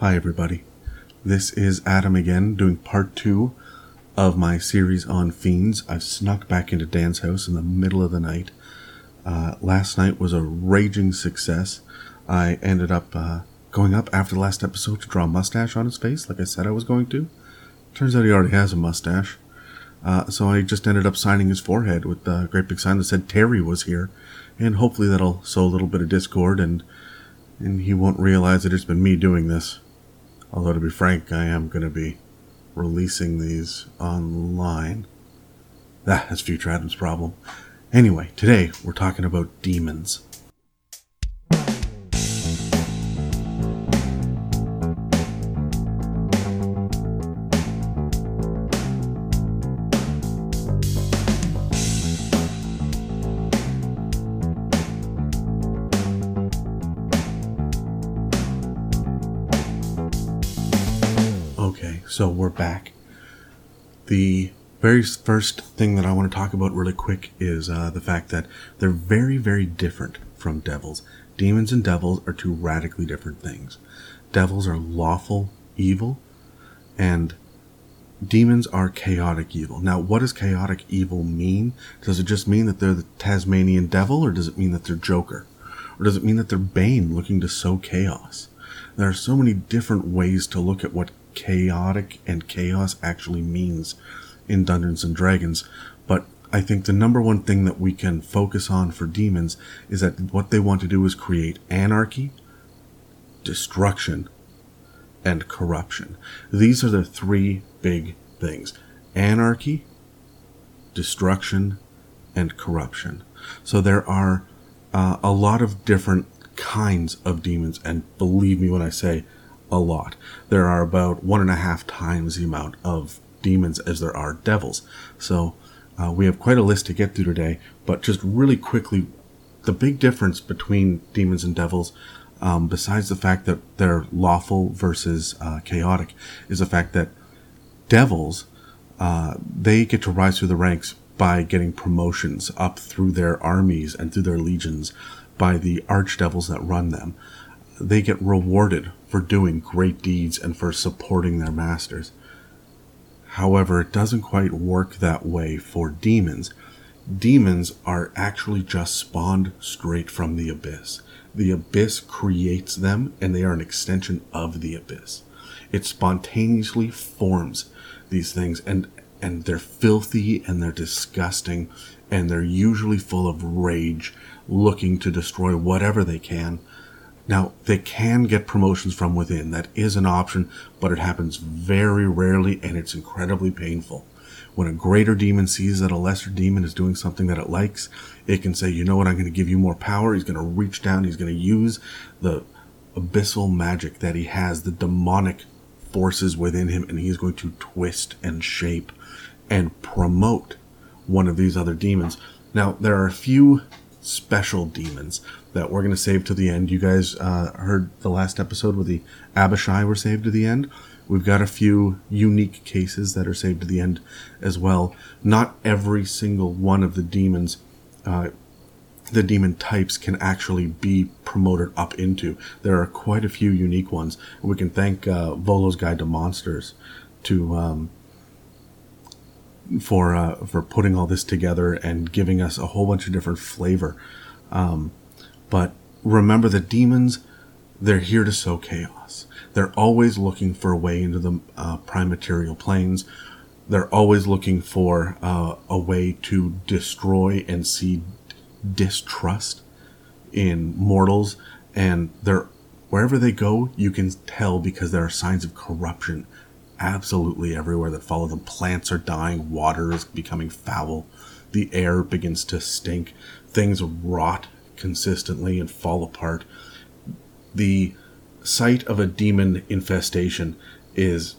Hi, everybody. This is Adam again, doing part two of my series on fiends. I've snuck back into Dan's house in the middle of the night. Uh, last night was a raging success. I ended up uh, going up after the last episode to draw a mustache on his face, like I said I was going to. Turns out he already has a mustache. Uh, so I just ended up signing his forehead with a great big sign that said Terry was here, and hopefully that'll sow a little bit of discord and and he won't realize that it's been me doing this. Although to be frank, I am going to be releasing these online. That's future Adam's problem. Anyway, today we're talking about demons. So we're back. The very first thing that I want to talk about really quick is uh, the fact that they're very, very different from devils. Demons and devils are two radically different things. Devils are lawful evil, and demons are chaotic evil. Now, what does chaotic evil mean? Does it just mean that they're the Tasmanian devil, or does it mean that they're Joker? Or does it mean that they're Bane looking to sow chaos? There are so many different ways to look at what chaotic and chaos actually means in Dungeons and Dragons, but I think the number one thing that we can focus on for demons is that what they want to do is create anarchy, destruction, and corruption. These are the three big things anarchy, destruction, and corruption. So there are uh, a lot of different kinds of demons, and believe me when I say a lot. There are about one and a half times the amount of demons as there are devils. So uh, we have quite a list to get through today, but just really quickly, the big difference between demons and devils, um, besides the fact that they're lawful versus uh, chaotic, is the fact that devils uh, they get to rise through the ranks by getting promotions up through their armies and through their legions by the archdevils that run them. They get rewarded for doing great deeds and for supporting their masters. However, it doesn't quite work that way for demons. Demons are actually just spawned straight from the abyss. The abyss creates them, and they are an extension of the abyss. It spontaneously forms these things, and and they're filthy and they're disgusting, and they're usually full of rage, looking to destroy whatever they can. Now, they can get promotions from within. That is an option, but it happens very rarely and it's incredibly painful. When a greater demon sees that a lesser demon is doing something that it likes, it can say, you know what, I'm going to give you more power. He's going to reach down, he's going to use the abyssal magic that he has, the demonic forces within him, and he's going to twist and shape and promote one of these other demons. Now, there are a few special demons that we're going to save to the end. You guys uh, heard the last episode where the Abishai were saved to the end. We've got a few unique cases that are saved to the end as well. Not every single one of the demons, uh, the demon types, can actually be promoted up into. There are quite a few unique ones. We can thank uh, Volo's Guide to Monsters to um, for uh, for putting all this together and giving us a whole bunch of different flavor. Um, but remember, the demons they're here to sow chaos. They're always looking for a way into the uh, prime material planes. They're always looking for uh, a way to destroy and seed distrust in mortals, and they're wherever they go, you can tell because there are signs of corruption absolutely everywhere that follow them. Plants are dying, water is becoming foul, the air begins to stink, things rot consistently and fall apart. The sight of a demon infestation is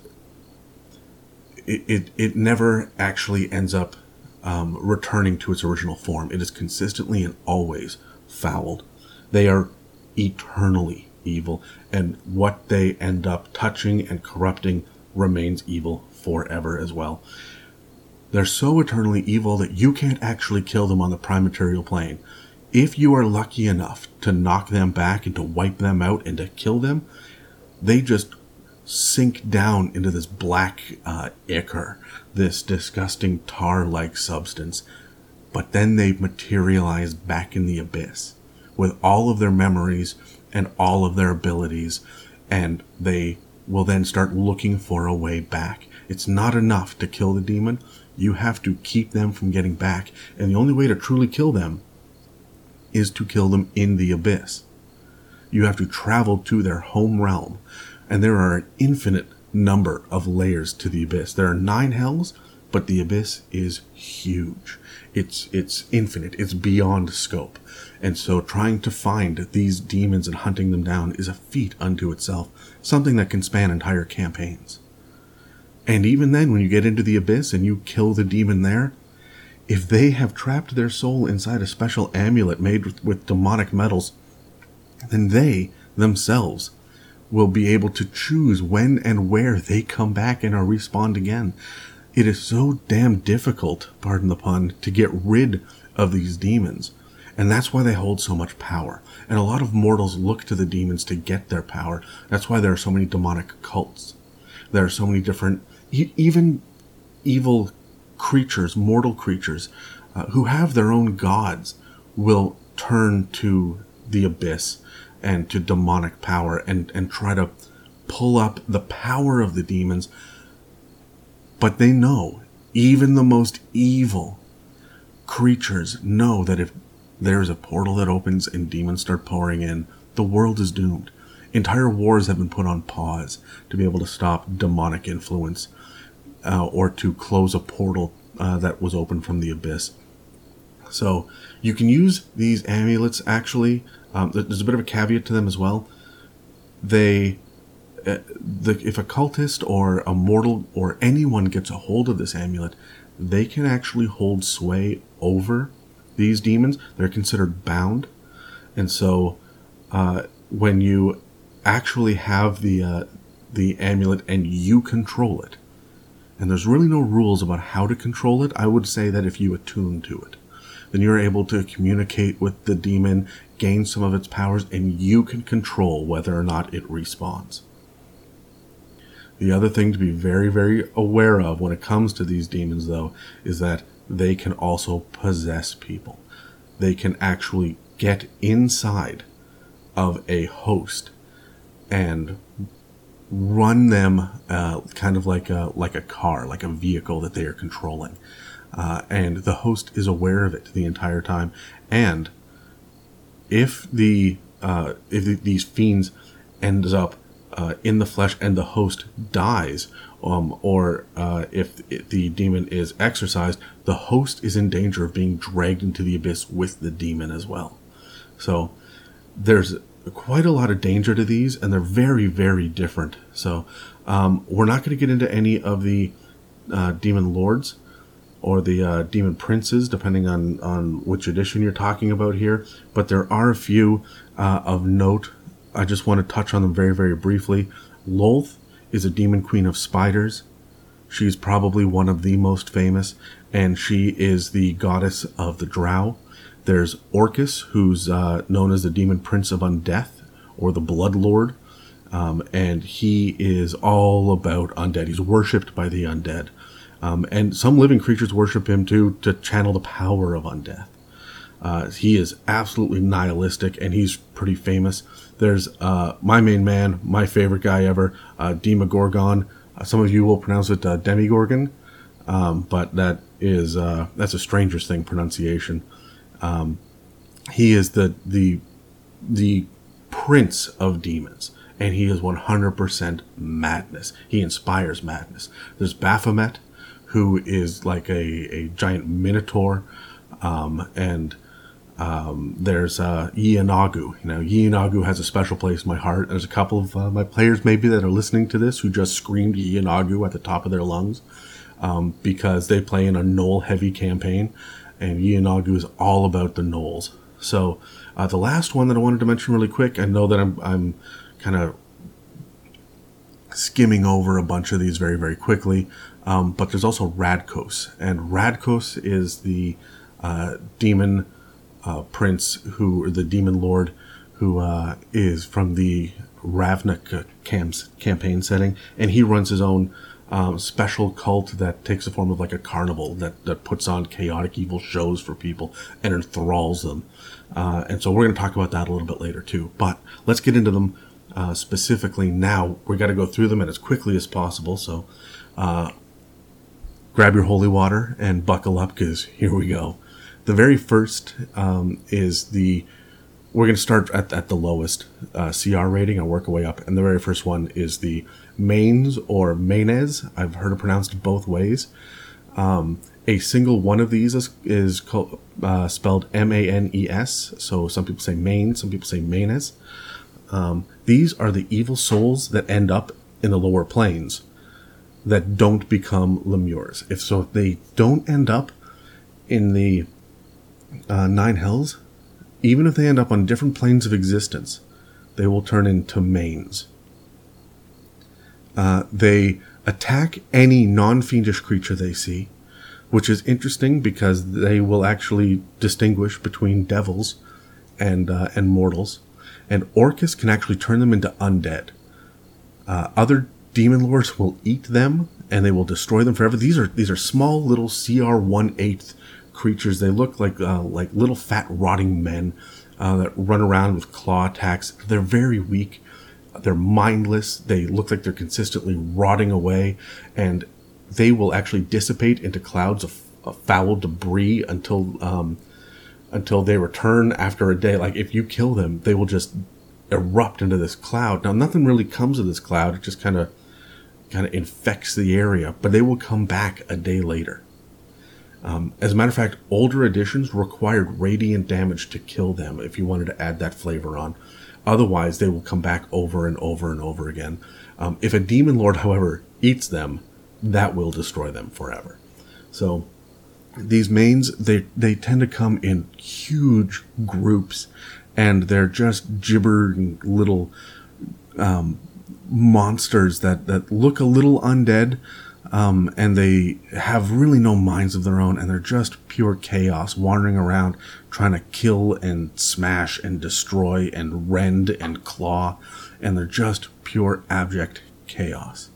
it, it, it never actually ends up um, returning to its original form. It is consistently and always fouled. They are eternally evil, and what they end up touching and corrupting remains evil forever as well. They're so eternally evil that you can't actually kill them on the prime material plane. If you are lucky enough to knock them back and to wipe them out and to kill them, they just sink down into this black uh, ichor, this disgusting tar like substance. But then they materialize back in the abyss with all of their memories and all of their abilities, and they will then start looking for a way back. It's not enough to kill the demon, you have to keep them from getting back, and the only way to truly kill them is to kill them in the abyss. You have to travel to their home realm, and there are an infinite number of layers to the abyss. There are nine hells, but the abyss is huge. It's it's infinite. It's beyond scope. And so trying to find these demons and hunting them down is a feat unto itself, something that can span entire campaigns. And even then when you get into the abyss and you kill the demon there, if they have trapped their soul inside a special amulet made with, with demonic metals, then they themselves will be able to choose when and where they come back and are respawned again. It is so damn difficult, pardon the pun, to get rid of these demons. And that's why they hold so much power. And a lot of mortals look to the demons to get their power. That's why there are so many demonic cults. There are so many different, even evil creatures, mortal creatures, uh, who have their own gods, will turn to the abyss and to demonic power and, and try to pull up the power of the demons. But they know, even the most evil creatures know that if there's a portal that opens and demons start pouring in, the world is doomed. Entire wars have been put on pause to be able to stop demonic influence uh, or to close a portal uh, that was open from the abyss. So you can use these amulets actually um, there's a bit of a caveat to them as well. They, uh, the, if a cultist or a mortal or anyone gets a hold of this amulet, they can actually hold sway over these demons. They're considered bound, and so uh, when you actually have the uh, the amulet and you control it, and there's really no rules about how to control it. I would say that if you attune to it, then you're able to communicate with the demon, gain some of its powers, and you can control whether or not it respawns. The other thing to be very, very aware of when it comes to these demons, though, is that they can also possess people. They can actually get inside of a host and run them uh, kind of like a like a car, like a vehicle that they are controlling uh, and the host is aware of it the entire time. And if the uh, if the, these fiends ends up uh, in the flesh and the host dies, um, or uh, if the demon is exorcised, the host is in danger of being dragged into the abyss with the demon as well. So there's quite a lot of danger to these, and they're very, very different. So um, we're not going to get into any of the uh, demon lords or the uh, demon princes, depending on, on which edition you're talking about here. But there are a few uh, of note. I just want to touch on them very, very briefly. Lolth is a demon queen of spiders. She's probably one of the most famous, and she is the goddess of the drow. There's Orcus, who's uh, known as the demon prince of undeath, or the blood lord. Um, and he is all about undead. He's worshipped by the undead. Um, and some living creatures worship him too to channel the power of undeath. Uh, he is absolutely nihilistic and he's pretty famous. There's uh, my main man, my favorite guy ever, uh, Demogorgon. Uh, some of you will pronounce it uh, Demigorgon, um, but that is uh, that's a Stranger's Thing pronunciation. Um, he is the the the prince of demons, and he is 100% madness. He inspires madness. There's Baphomet, who is like a, a giant minotaur, um, and um, there's uh, Yeenoghu. You know, Yeenoghu has a special place in my heart. There's a couple of uh, my players maybe that are listening to this who just screamed Yeenoghu at the top of their lungs um, because they play in a gnoll heavy campaign, and Yeenoghu is all about the gnolls. So uh, the last one that I wanted to mention really quick, I know that I'm I'm kind of skimming over a bunch of these very very quickly. Um, but there's also Rakdos, and Rakdos is the uh, demon uh, prince who, the demon lord, who uh, is from the Ravnica camps, campaign setting, and he runs his own um, special cult that takes the form of like a carnival that, that puts on chaotic evil shows for people and enthralls them. Uh, and so we're going to talk about that a little bit later too. But let's get into them uh, specifically now. We got to go through them and as quickly as possible. So uh, grab your holy water and buckle up because here we go. The very first um, is the we're going to start at, at the lowest uh, CR rating and work our way up. And the very first one is the mains or maines. I've heard it pronounced both ways. Um, a single one of these is, is called, uh, spelled M A N E S. So some people say main, some people say maines. Um, these are the evil souls that end up in the lower planes that don't become lemures. If so, if they don't end up in the uh, nine hells, even if they end up on different planes of existence, they will turn into mains. Uh, they attack any non fiendish creature they see, which is interesting because they will actually distinguish between devils and uh, and mortals. And Orcus can actually turn them into undead. Uh, other demon lords will eat them and they will destroy them forever. These are these are small little CR one eighth creatures. They look like uh, like little fat rotting men uh, that run around with claw attacks. They're very weak. They're mindless. They look like they're consistently rotting away, and they will actually dissipate into clouds of, of foul debris until um, until they return after a day. Like if you kill them, they will just erupt into this cloud. Now nothing really comes of this cloud. It just kind of kind of infects the area, but they will come back a day later. Um, as a matter of fact, older editions required radiant damage to kill them if you wanted to add that flavor on. Otherwise, they will come back over and over and over again. Um, if a demon lord, however, eats them, that will destroy them forever. So these mains, they, they tend to come in huge groups and they're just gibbering little um, monsters that, that look a little undead, um, and they have really no minds of their own, and they're just pure chaos, wandering around trying to kill and smash and destroy and rend and claw, and they're just pure abject chaos.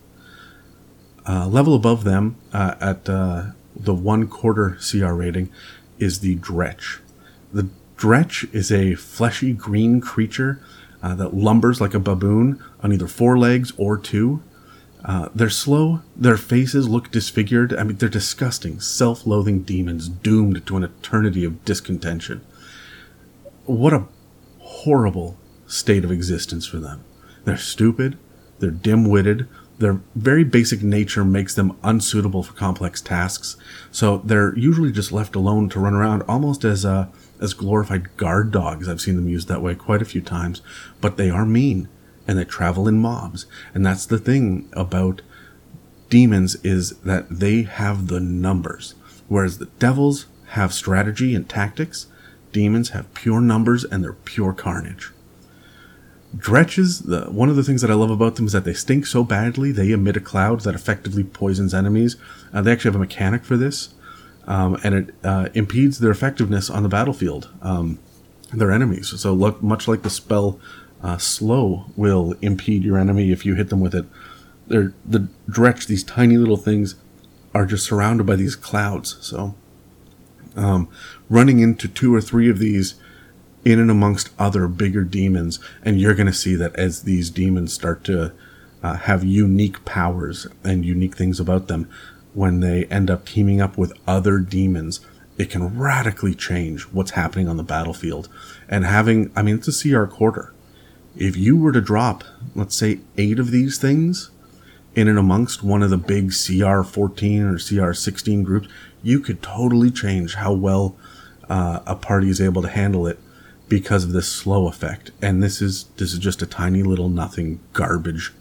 Uh, level above them, uh, at uh, the one quarter CR rating, is the Dretch. The Dretch is a fleshy green creature uh, that lumbers like a baboon on either four legs or two. Uh, they're slow, their faces look disfigured. I mean, they're disgusting, self loathing demons doomed to an eternity of discontention. What a horrible state of existence for them. They're stupid, they're dim witted, their very basic nature makes them unsuitable for complex tasks, so they're usually just left alone to run around almost as uh, as glorified guard dogs. I've seen them used that way quite a few times, but they are mean and they travel in mobs. And that's the thing about demons is that they have the numbers. Whereas the devils have strategy and tactics, demons have pure numbers and they're pure carnage. Dretches, the, one of the things that I love about them is that they stink so badly, they emit a cloud that effectively poisons enemies. Uh, they actually have a mechanic for this, um, and it uh, impedes their effectiveness on the battlefield, um, their enemies. So, look, much like the spell uh, slow will impede your enemy if you hit them with it. They're the dretch, these tiny little things, are just surrounded by these clouds. So, um, running into two or three of these in and amongst other bigger demons, and you're going to see that as these demons start to uh, have unique powers and unique things about them, when they end up teaming up with other demons, it can radically change what's happening on the battlefield. And having, I mean, it's a CR quarter if you were to drop, let's say, eight of these things in and amongst one of the big CR14 or CR16 groups, you could totally change how well uh, a party is able to handle it because of this slow effect. And this is this is just a tiny little nothing garbage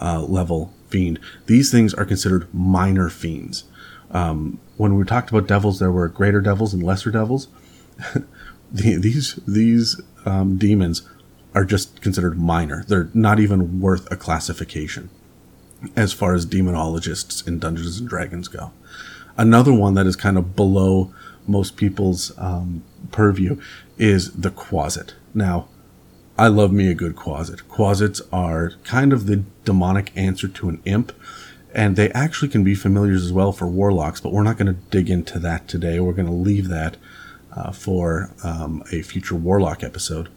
uh, level fiend. These things are considered minor fiends. Um, when we talked about devils, there were greater devils and lesser devils. these these um, demons are just considered minor. They're not even worth a classification as far as demonologists in Dungeons and Dragons go. Another one that is kind of below most people's um, purview is the Quasit. Now, I love me a good Quasit. Quasits are kind of the demonic answer to an imp, and they actually can be familiars as well for warlocks, but we're not going to dig into that today. We're going to leave that uh, for um, a future warlock episode.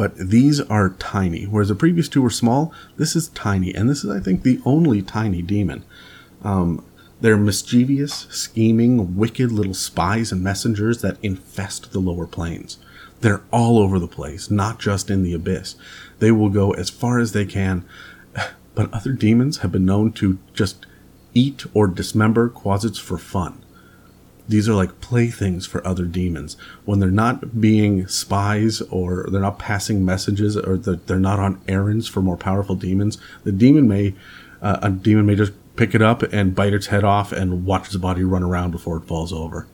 But these are tiny, whereas the previous two were small. This is tiny, and this is, I think, the only tiny demon. Um, they're mischievous, scheming, wicked little spies and messengers that infest the lower planes. They're all over the place, not just in the abyss. They will go as far as they can, but other demons have been known to just eat or dismember quasits for fun. These are like playthings for other demons. When they're not being spies or they're not passing messages or they're not on errands for more powerful demons, the demon may, uh, a demon may just pick it up and bite its head off and watch its body run around before it falls over.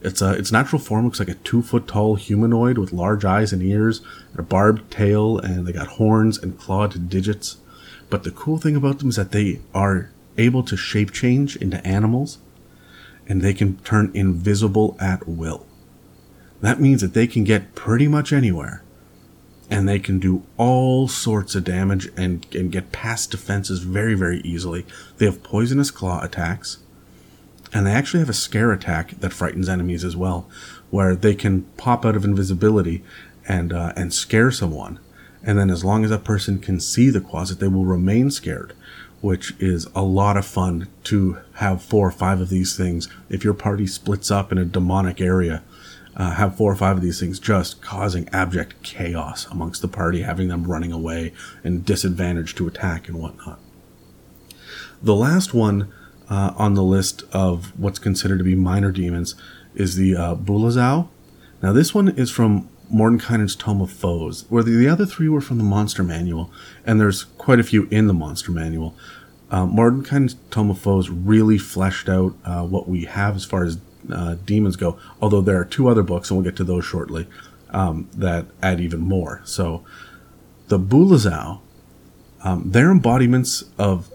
Its uh, its natural form looks like a two foot tall humanoid with large eyes and ears, and a barbed tail, and they got horns and clawed digits. But the cool thing about them is that they are able to shape change into animals, and they can turn invisible at will. That means that they can get pretty much anywhere, and they can do all sorts of damage and, and get past defenses very, very easily. They have poisonous claw attacks and they actually have a scare attack that frightens enemies as well, where they can pop out of invisibility and uh, and scare someone. And then as long as that person can see the quasit, they will remain scared, which is a lot of fun to have four or five of these things. If your party splits up in a demonic area, uh, have four or five of these things just causing abject chaos amongst the party, having them running away and disadvantaged to attack and whatnot. The last one uh, on the list of what's considered to be minor demons is the uh, Bulezau. Now, this one is from Mordenkainen's Tome of Foes, where the, the, other three were from the Monster Manual, and there's quite a few in the Monster Manual. Uh, Mordenkainen's Tome of Foes really fleshed out uh, what we have as far as uh, demons go, although there are two other books, and we'll get to those shortly, um, that add even more. So, the Bulezau, um, they're embodiments of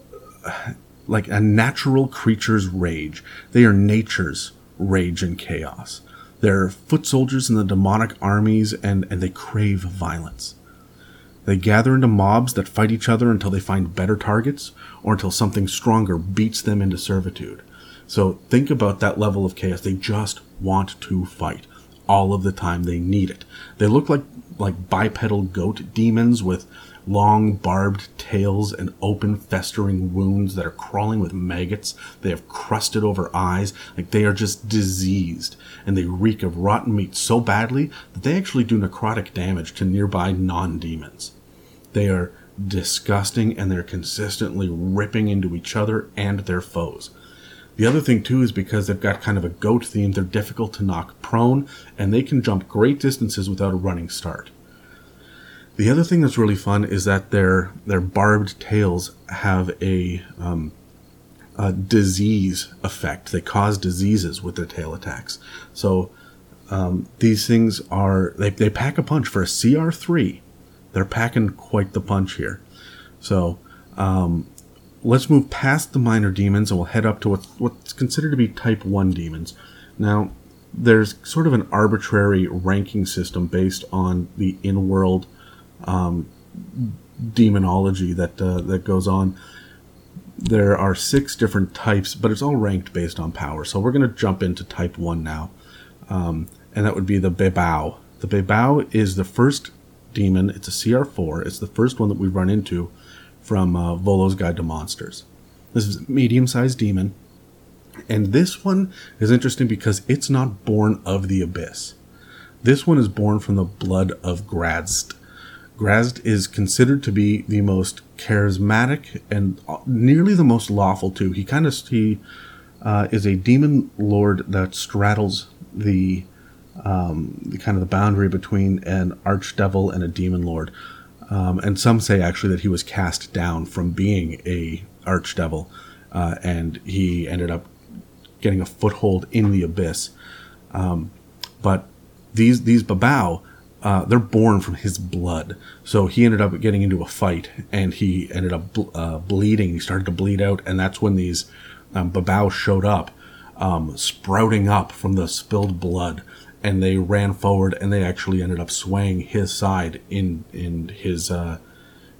like a natural creature's rage. They are nature's rage and chaos. They're foot soldiers in the demonic armies and, and they crave violence. They gather into mobs that fight each other until they find better targets or until something stronger beats them into servitude. So think about that level of chaos. They just want to fight all of the time. They need it. They look like like bipedal goat demons with long barbed tails and open festering wounds that are crawling with maggots. They have crusted over eyes, like they are just diseased, and they reek of rotten meat so badly that they actually do necrotic damage to nearby non demons. They are disgusting and they're consistently ripping into each other and their foes. The other thing too is because they've got kind of a goat theme, they're difficult to knock prone and they can jump great distances without a running start. The other thing that's really fun is that their their barbed tails have a, um, a disease effect. They cause diseases with their tail attacks. So um, these things are they, they pack a punch for a CR three. They're packing quite the punch here. So um, let's move past the minor demons and we'll head up to what's, what's considered to be type one demons. Now there's sort of an arbitrary ranking system based on the in-world um, demonology that uh, that goes on. There are six different types, but it's all ranked based on power. So we're going to jump into type one now, um, and that would be the Babau. The Babau is the first demon. It's a CR4. It's the first one that we run into from uh, Volo's Guide to Monsters. This is a medium-sized demon, and this one is interesting because it's not born of the abyss. This one is born from the blood of Graz'zt, Graz'zt is considered to be the most charismatic and nearly the most lawful too. He kind of he uh, is a demon lord that straddles the um, the kind of the boundary between an archdevil and a demon lord. Um, and some say actually that he was cast down from being a archdevil, uh, and he ended up getting a foothold in the abyss. Um, but these these Babau uh, they're born from his blood. So he ended up getting into a fight, and he ended up uh, bleeding. He started to bleed out, and that's when these um, Babau showed up, um, sprouting up from the spilled blood, and they ran forward and they actually ended up swaying his side in in his uh,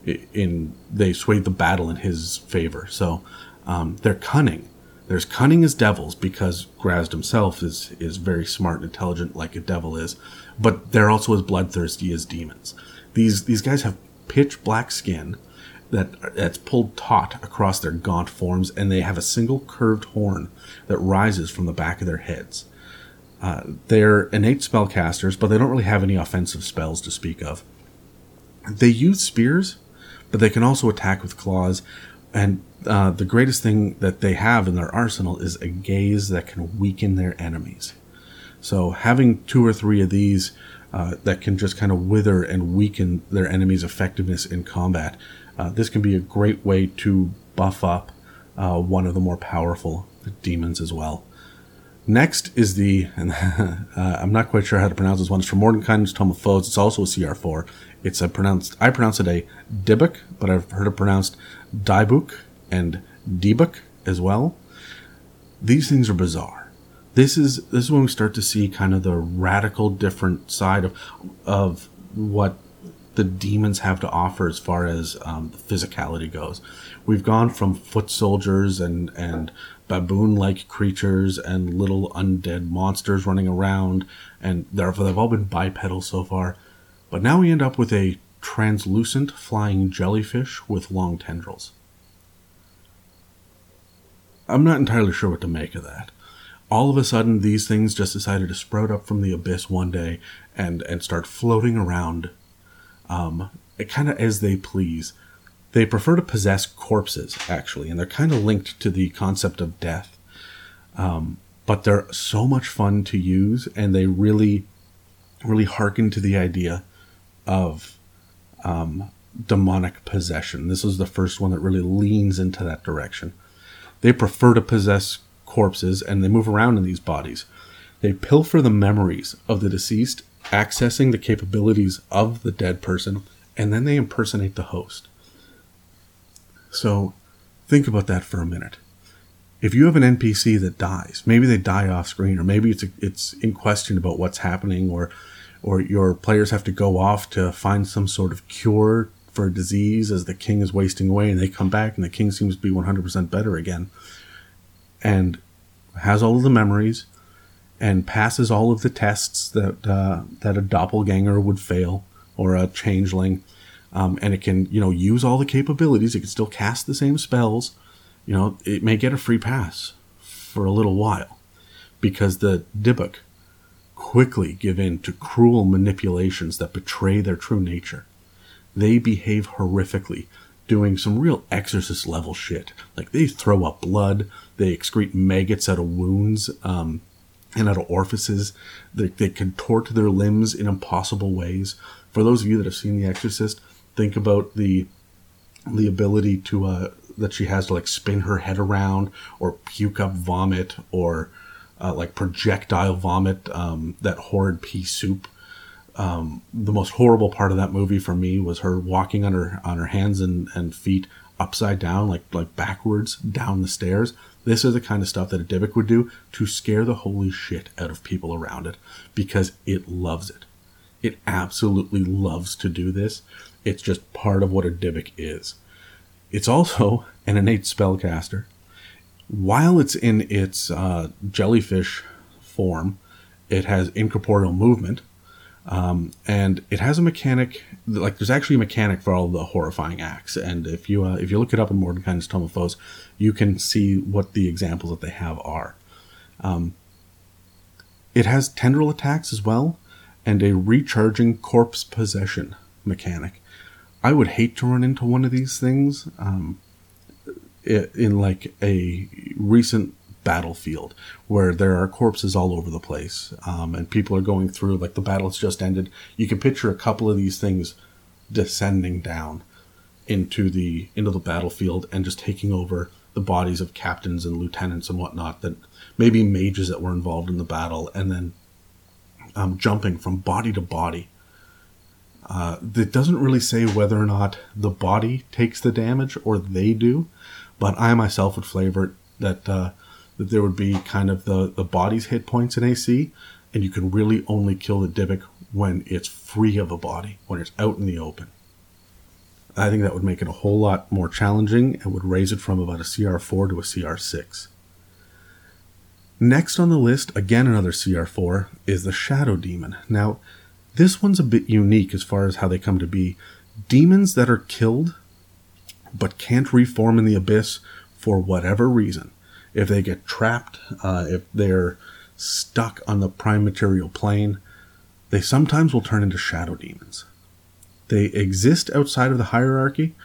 in they swayed the battle in his favor. So um, they're cunning. There's cunning as devils because Graz'zt himself is is very smart and intelligent like a devil is, but they're also as bloodthirsty as demons. These these guys have pitch black skin that that's pulled taut across their gaunt forms, and they have a single curved horn that rises from the back of their heads. Uh, they're innate spellcasters, but they don't really have any offensive spells to speak of. They use spears, but they can also attack with claws. And uh, the greatest thing that they have in their arsenal is a gaze that can weaken their enemies. So having two or three of these uh, that can just kind of wither and weaken their enemy's effectiveness in combat, uh, this can be a great way to buff up uh, one of the more powerful demons as well. Next is the, and uh, I'm not quite sure how to pronounce this one. It's from Mordenkainen's Tome of Foes. It's also a CR4. It's a pronounced, I pronounce it a Dybbuk, but I've heard it pronounced Dibuk and Dibuk as well. These things are bizarre. This is this is when we start to see kind of the radical different side of of what the demons have to offer as far as um, physicality goes. We've gone from foot soldiers and and baboon like creatures and little undead monsters running around, and therefore they've all been bipedal so far. But now we end up with a translucent flying jellyfish with long tendrils. I'm not entirely sure what to make of that. All of a sudden, these things just decided to sprout up from the abyss one day and, and start floating around um, kind of as they please. They prefer to possess corpses, actually, and they're kind of linked to the concept of death. Um, but they're so much fun to use, and they really, really hearken to the idea of um, demonic possession. This is the first one that really leans into that direction. They prefer to possess corpses, and they move around in these bodies. They pilfer the memories of the deceased, accessing the capabilities of the dead person, and then they impersonate the host. So think about that for a minute. If you have an NPC that dies, maybe they die off screen, or maybe it's a, it's in question about what's happening, or or your players have to go off to find some sort of cure for a disease as the king is wasting away, and they come back and the king seems to be 100% better again, and has all of the memories, and passes all of the tests that uh, that a doppelganger would fail or a changeling um, and it can you know use all the capabilities. It can still cast the same spells. You know, it may get a free pass for a little while because the Dybbuk quickly give in to cruel manipulations that betray their true nature. They behave horrifically, doing some real exorcist level shit. Like they throw up blood, they excrete maggots out of wounds um, and out of orifices. They, they contort their limbs in impossible ways. For those of you that have seen The Exorcist, think about the the ability to uh, that she has to like spin her head around or puke up vomit or uh, like projectile vomit um, that horrid pea soup. Um, the most horrible part of that movie for me was her walking on her on her hands and, and feet upside down like like backwards down the stairs. This is the kind of stuff that a Dybbuk would do to scare the holy shit out of people around it because it loves it. It absolutely loves to do this it's just part of what a Dybbuk is. It's also an innate spellcaster. While it's in its uh, jellyfish form, it has incorporeal movement, um, and it has a mechanic. Like there's actually a mechanic for all the horrifying acts, and if you uh, if you look it up in Mordenkainen's Tome of Foes, you can see what the examples that they have are. Um, it has tendril attacks as well, and a recharging corpse possession mechanic. I would hate to run into one of these things um, in like a recent battlefield where there are corpses all over the place um, and people are going through like the battle's just ended. You can picture a couple of these things descending down into the into the battlefield and just taking over the bodies of captains and lieutenants and whatnot that maybe mages that were involved in the battle and then um, jumping from body to body uh, it doesn't really say whether or not the body takes the damage or they do, but I myself would flavor it that uh, that there would be kind of the the body's hit points in AC and you can really only kill the Dybbuk when it's free of a body, when it's out in the open. I think that would make it a whole lot more challenging and would raise it from about a CR4 to a CR6. Next on the list, again another CR4, is the Shadow Demon. Now, this one's a bit unique as far as how they come to be. Demons that are killed but can't reform in the abyss for whatever reason. If they get trapped, uh, if they're stuck on the prime material plane, they sometimes will turn into shadow demons. They exist outside of the hierarchy.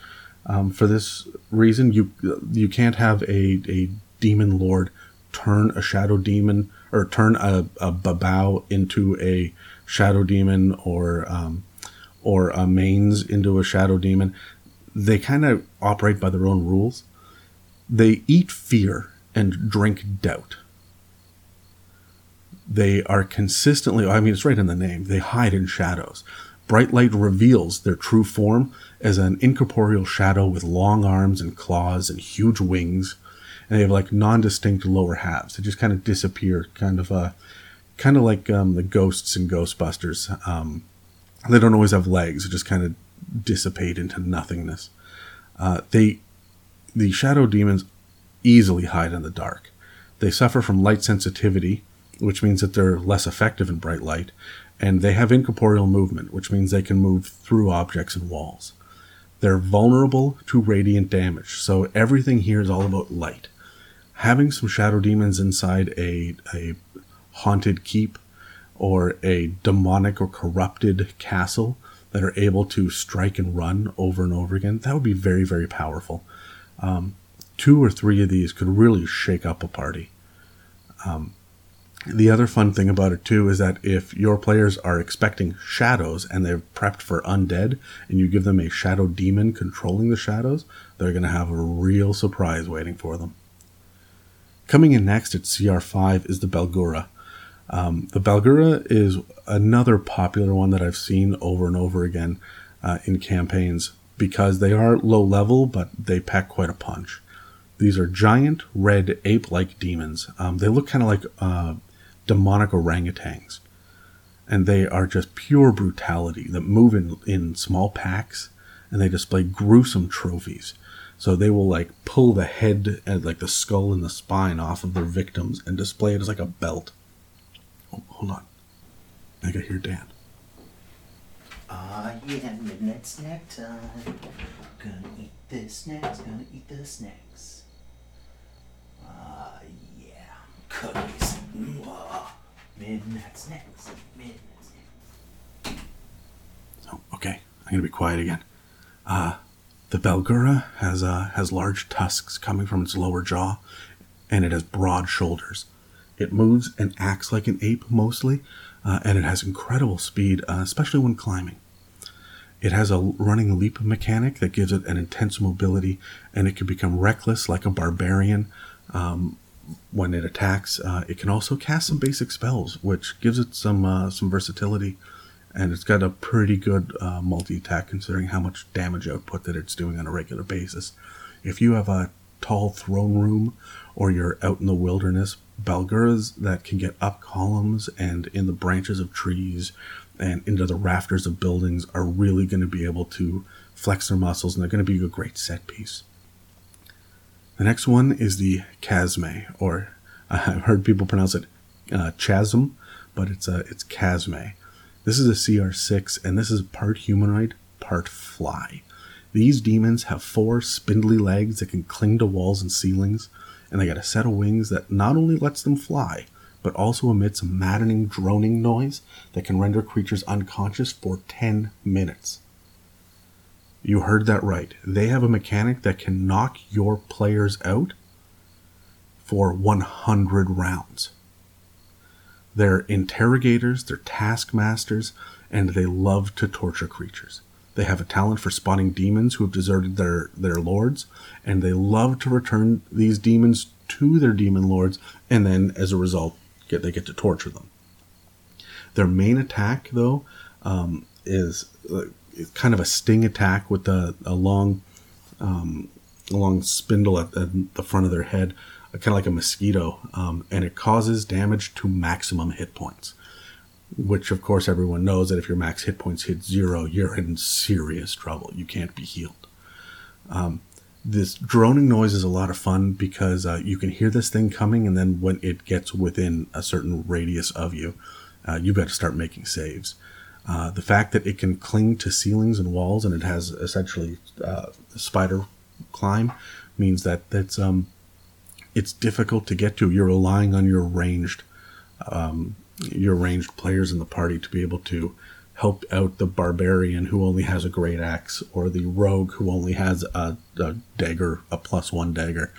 Um, for this reason, you you can't have a, a demon lord turn a shadow demon or turn a, a babau into a shadow demon or um, or a mains into a shadow demon. They kind of operate by their own rules. They eat fear and drink doubt. They are consistently, I mean, it's right in the name, they hide in shadows. Bright light reveals their true form as an incorporeal shadow with long arms and claws and huge wings. And they have like non-distinct lower halves. They just kind of disappear, kind of uh, kind of like um, the ghosts in Ghostbusters. Um, they don't always have legs; they just kind of dissipate into nothingness. Uh, they, the shadow demons, easily hide in the dark. They suffer from light sensitivity, which means that they're less effective in bright light, and they have incorporeal movement, which means they can move through objects and walls. They're vulnerable to radiant damage, so everything here is all about light. Having some shadow demons inside a, a haunted keep or a demonic or corrupted castle that are able to strike and run over and over again, that would be very, very powerful. Um, two or three of these could really shake up a party. Um, the other fun thing about it too is that if your players are expecting shadows and they're prepped for undead, and you give them a shadow demon controlling the shadows, they're going to have a real surprise waiting for them. Coming in next at CR5 is the Barlgura. Um, the Barlgura is another popular one that I've seen over and over again uh, in campaigns because they are low level, but they pack quite a punch. These are giant, red, ape like demons. Um, they look kind of like uh, demonic orangutans. And they are just pure brutality that move in, in small packs and they display gruesome trophies. So they will like pull the head and like the skull and the spine off of their victims and display it as like a belt. Oh, hold on. I can hear Dan. Ah, uh, yeah, midnight snack time. Gonna eat the snacks, gonna eat the snacks. Ah, uh, yeah, cookies. Mwah. Midnight snacks, midnight snacks. Oh, okay. I'm gonna be quiet again. Uh, the Barlgura has uh, has large tusks coming from its lower jaw, and it has broad shoulders. It moves and acts like an ape mostly, uh, and it has incredible speed, uh, especially when climbing. It has a running leap mechanic that gives it an intense mobility, and it can become reckless like a barbarian um, when it attacks. Uh, it can also cast some basic spells, which gives it some uh, some versatility, and it's got a pretty good uh, multi attack considering how much damage output that it's doing on a regular basis. If you have a tall throne room or you're out in the wilderness, Barlguras that can get up columns and in the branches of trees and into the rafters of buildings are really going to be able to flex their muscles and they're going to be a great set piece. The next one is the Chasme, or I've heard people pronounce it uh, Chasm, but it's a uh, it's Chasme. This is a CR6, and this is part humanoid, part fly. These demons have four spindly legs that can cling to walls and ceilings, and they got a set of wings that not only lets them fly, but also emits a maddening droning noise that can render creatures unconscious for 10 minutes. You heard that right. They have a mechanic that can knock your players out for 100 rounds. They're interrogators, they're taskmasters, and they love to torture creatures. They have a talent for spotting demons who have deserted their, their lords, and they love to return these demons to their demon lords, and then as a result, get they get to torture them. Their main attack, though, um, is uh, kind of a sting attack with a, a long, um, a long spindle at, at, the front of their head, uh, kind of like a mosquito, um, and it causes damage to maximum hit points. Which of course everyone knows that if your max hit points hit zero, you're in serious trouble. You can't be healed. Um, this droning noise is a lot of fun because uh, you can hear this thing coming, and then when it gets within a certain radius of you, uh, you better start making saves. Uh, the fact that it can cling to ceilings and walls, and it has essentially uh, spider climb, means that that's um, it's difficult to get to. You're relying on your ranged, um, your ranged players in the party to be able to help out the barbarian who only has a great axe, or the rogue who only has a, a dagger, a plus one dagger.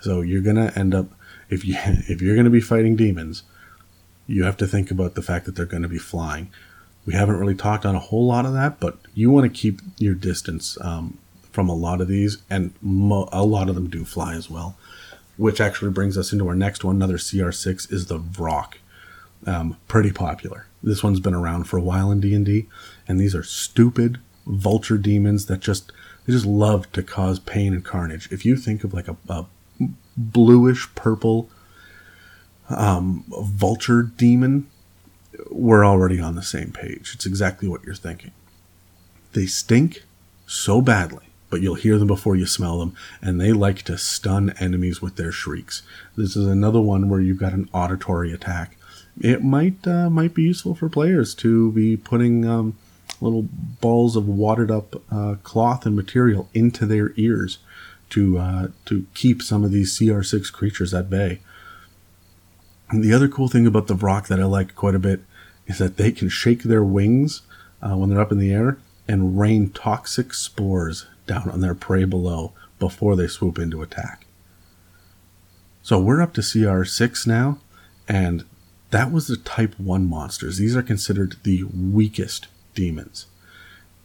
So you're gonna end up if you if you're gonna be fighting demons, you have to think about the fact that they're to be flying. We haven't really talked on a whole lot of that, but you want to keep your distance um, from a lot of these, and mo- a lot of them do fly as well. Which actually brings us into our next one. Another CR6 is the Vrock. Um, pretty popular. This one's been around for a while in D and D, and these are stupid vulture demons that just they just love to cause pain and carnage. If you think of like a, a bluish purple um, vulture demon, we're already on the same page. It's exactly what you're thinking. They stink so badly, but you'll hear them before you smell them, and they like to stun enemies with their shrieks. This is another one where you've got an auditory attack. It might uh, might be useful for players to be putting um, little balls of wadded up uh, cloth and material into their ears to uh, to keep some of these CR6 creatures at bay. And the other cool thing about the Vrock that I like quite a bit is that they can shake their wings uh, when they're up in the air and rain toxic spores down on their prey below before they swoop into attack. So we're up to CR6 now, and that was the Type 1 monsters. These are considered the weakest demons.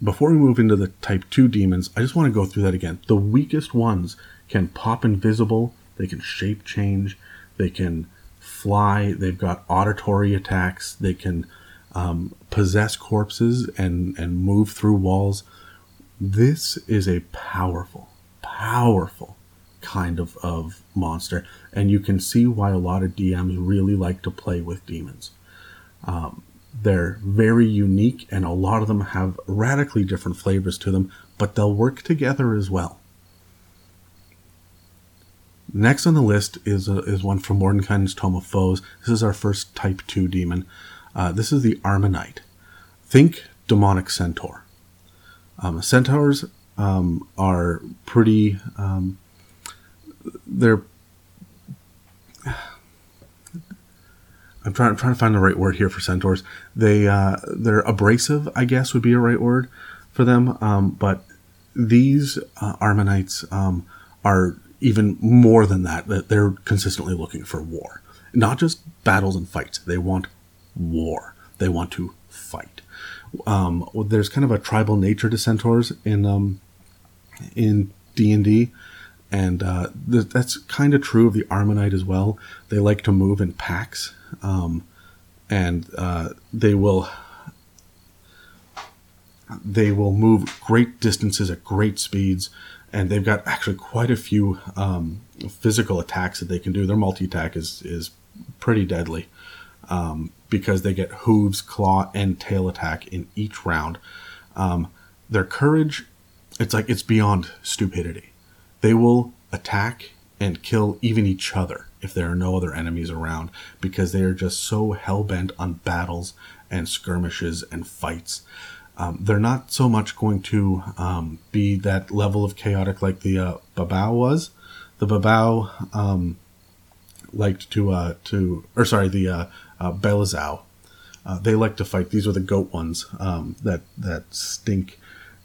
Before we move into the Type 2 demons, I just want to go through that again. The weakest ones can pop invisible, they can shape change, they can fly, they've got auditory attacks, they can um, possess corpses and, and move through walls. This is a powerful, powerful kind of, of monster, and you can see why a lot of DMs really like to play with demons. Um, they're very unique, and a lot of them have radically different flavors to them, but they'll work together as well. Next on the list is a, is one from Mordenkainen's Tome of Foes. This is our first Type 2 demon. Uh, this is the Armanite. Think demonic centaur. Um, centaurs um, are pretty. Um, they're. I'm trying, trying to find the right word here for centaurs. They uh, they're abrasive, I guess would be a right word for them. Um, but these uh, Armanites um, are even more than that. That they're consistently looking for war, not just battles and fights. They want war. They want to fight. Um, there's kind of a tribal nature to centaurs in um, in D and D, and uh, th- that's kind of true of the Armanite as well. They like to move in packs, um, and uh, they will they will move great distances at great speeds, and they've got actually quite a few um, physical attacks that they can do. Their multi attack is is pretty deadly um, because they get hooves, claw, and tail attack in each round. Um, their courage, it's like it's beyond stupidity. They will attack and kill even each other if there are no other enemies around because they are just so hell bent on battles and skirmishes and fights. Um, they're not so much going to um, be that level of chaotic like the uh, Babau was. The Babau um, liked to uh, to or sorry the uh, uh. Uh, they like to fight. These are the goat ones um, that that stink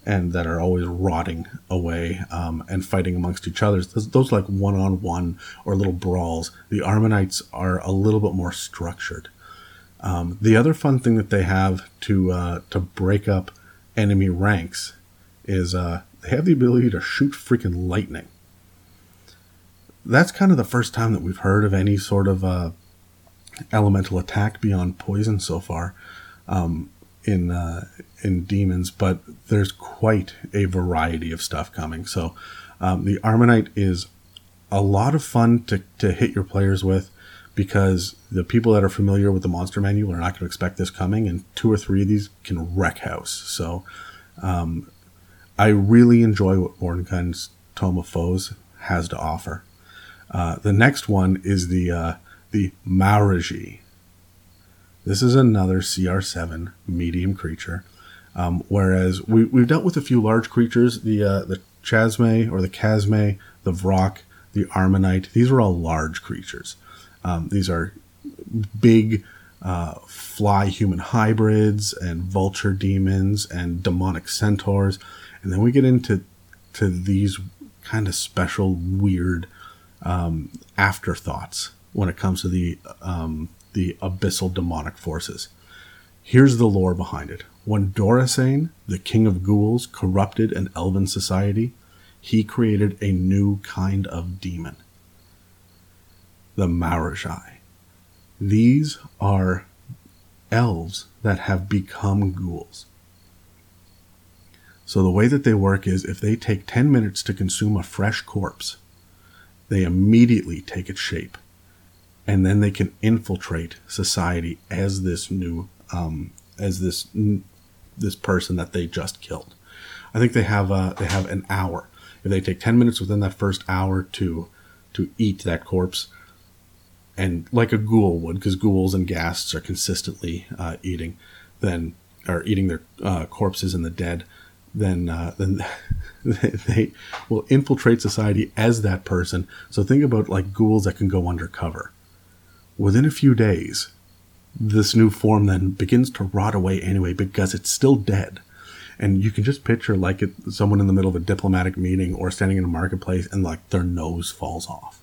and that are always rotting away um, and fighting amongst each other. Those, those like one on one or little brawls. The Armanites are a little bit more structured. Um, the other fun thing that they have to uh, to break up enemy ranks is uh, they have the ability to shoot freaking lightning. That's kind of the first time that we've heard of any sort of uh, elemental attack beyond poison so far um, in uh, in demons, but there's quite a variety of stuff coming. So um, the Armanite is a lot of fun to, to hit your players with because the people that are familiar with the monster manual are not going to expect this coming, and two or three of these can wreck house. So, um, I really enjoy what Mordenkainen's Tome of Foes has to offer. Uh, the next one is the uh, the Maurezhi. This is another CR7 medium creature. Um, whereas we, we've dealt with a few large creatures, the uh, the Chasme or the Chasme, the Vrock, the Armanite. These are all large creatures. Um, these are big uh, fly human hybrids and vulture demons and demonic centaurs. And then we get into to these kind of special, weird um, afterthoughts when it comes to the um, the abyssal demonic forces. Here's the lore behind it. When Doresain, the king of ghouls, corrupted an elven society, he created a new kind of demon the Maurezhi. These are elves that have become ghouls. So the way that they work is if they take 10 minutes to consume a fresh corpse, they immediately take its shape. And then they can infiltrate society as this new, um, as this this person that they just killed. I think they have uh, they have an hour. If they take 10 minutes within that first hour to to eat that corpse, and like a ghoul would, because ghouls and ghasts are consistently uh, eating, then or eating their uh, corpses and the dead, then uh, then they will infiltrate society as that person. So think about like ghouls that can go undercover. Within a few days, this new form then begins to rot away anyway because it's still dead. And you can just picture like it, someone in the middle of a diplomatic meeting or standing in a marketplace and like their nose falls off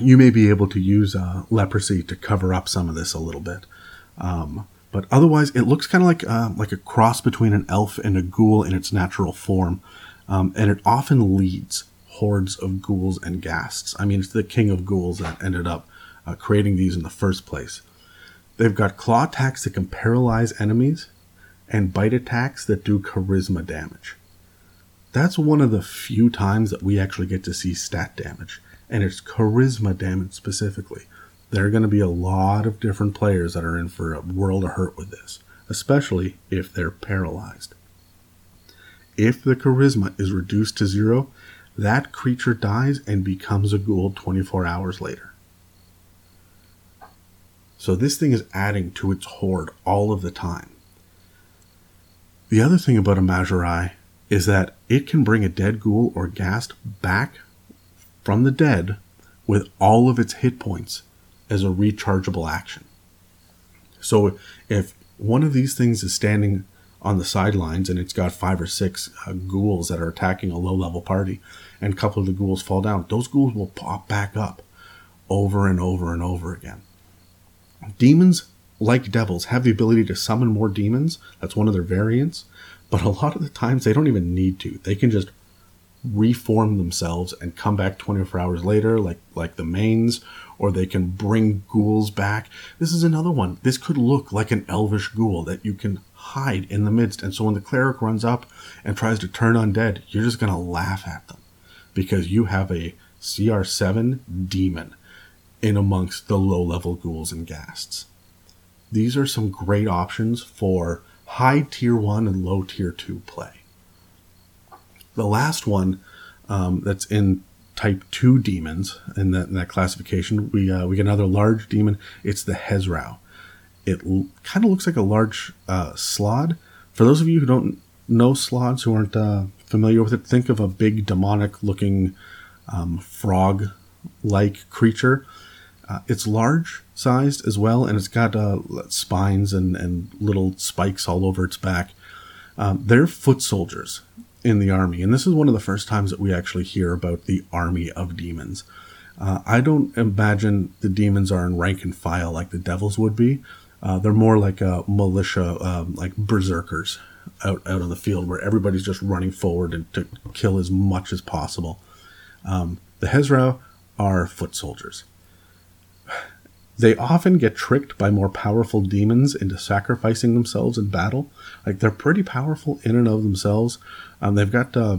you may be able to use uh, leprosy to cover up some of this a little bit. Um, but otherwise, it looks kind of like uh, like a cross between an elf and a ghoul in its natural form, um, and it often leads hordes of ghouls and ghasts. I mean, it's the king of ghouls that ended up uh, creating these in the first place. They've got claw attacks that can paralyze enemies, and bite attacks that do charisma damage. That's one of the few times that we actually get to see stat damage and it's charisma damage specifically. There are going to be a lot of different players that are in for a world of hurt with this, especially if they're paralyzed. If the charisma is reduced to zero, that creature dies and becomes a ghoul 24 hours later. So this thing is adding to its horde all of the time. The other thing about a Maurezhi is that it can bring a dead ghoul or ghast back from the dead with all of its hit points as a rechargeable action. So if one of these things is standing on the sidelines and it's got five or six uh, ghouls that are attacking a low level party and a couple of the ghouls fall down, those ghouls will pop back up over and over and over again. Demons, like devils, have the ability to summon more demons. That's one of their variants. But a lot of the times they don't even need to. They can just reform themselves and come back 24 hours later, like like the manes, or they can bring ghouls back. This is another one. This could look like an elvish ghoul that you can hide in the midst. And so when the cleric runs up and tries to turn undead, you're just gonna laugh at them because you have a CR7 demon in amongst the low level ghouls and ghasts. These are some great options for high tier 1 and low tier 2 play. The last one um, that's in type 2 demons in that, in that classification, we, uh, we get another large demon. It's the Hezrou. It l- kind of looks like a large uh, slaad. For those of you who don't know slaads, who aren't uh, familiar with it, think of a big demonic looking um, frog like creature. Uh, it's large sized as well, and it's got uh, spines and, and little spikes all over its back. Um, they're foot soldiers in the army. And this is one of the first times that we actually hear about the army of demons. Uh, I don't imagine the demons are in rank and file like the devils would be. Uh, they're more like a militia, um, like berserkers out, out on the field where everybody's just running forward and to kill as much as possible. Um, the Hezrou are foot soldiers. They often get tricked by more powerful demons into sacrificing themselves in battle. Like they're pretty powerful in and of themselves. Um, they've got uh,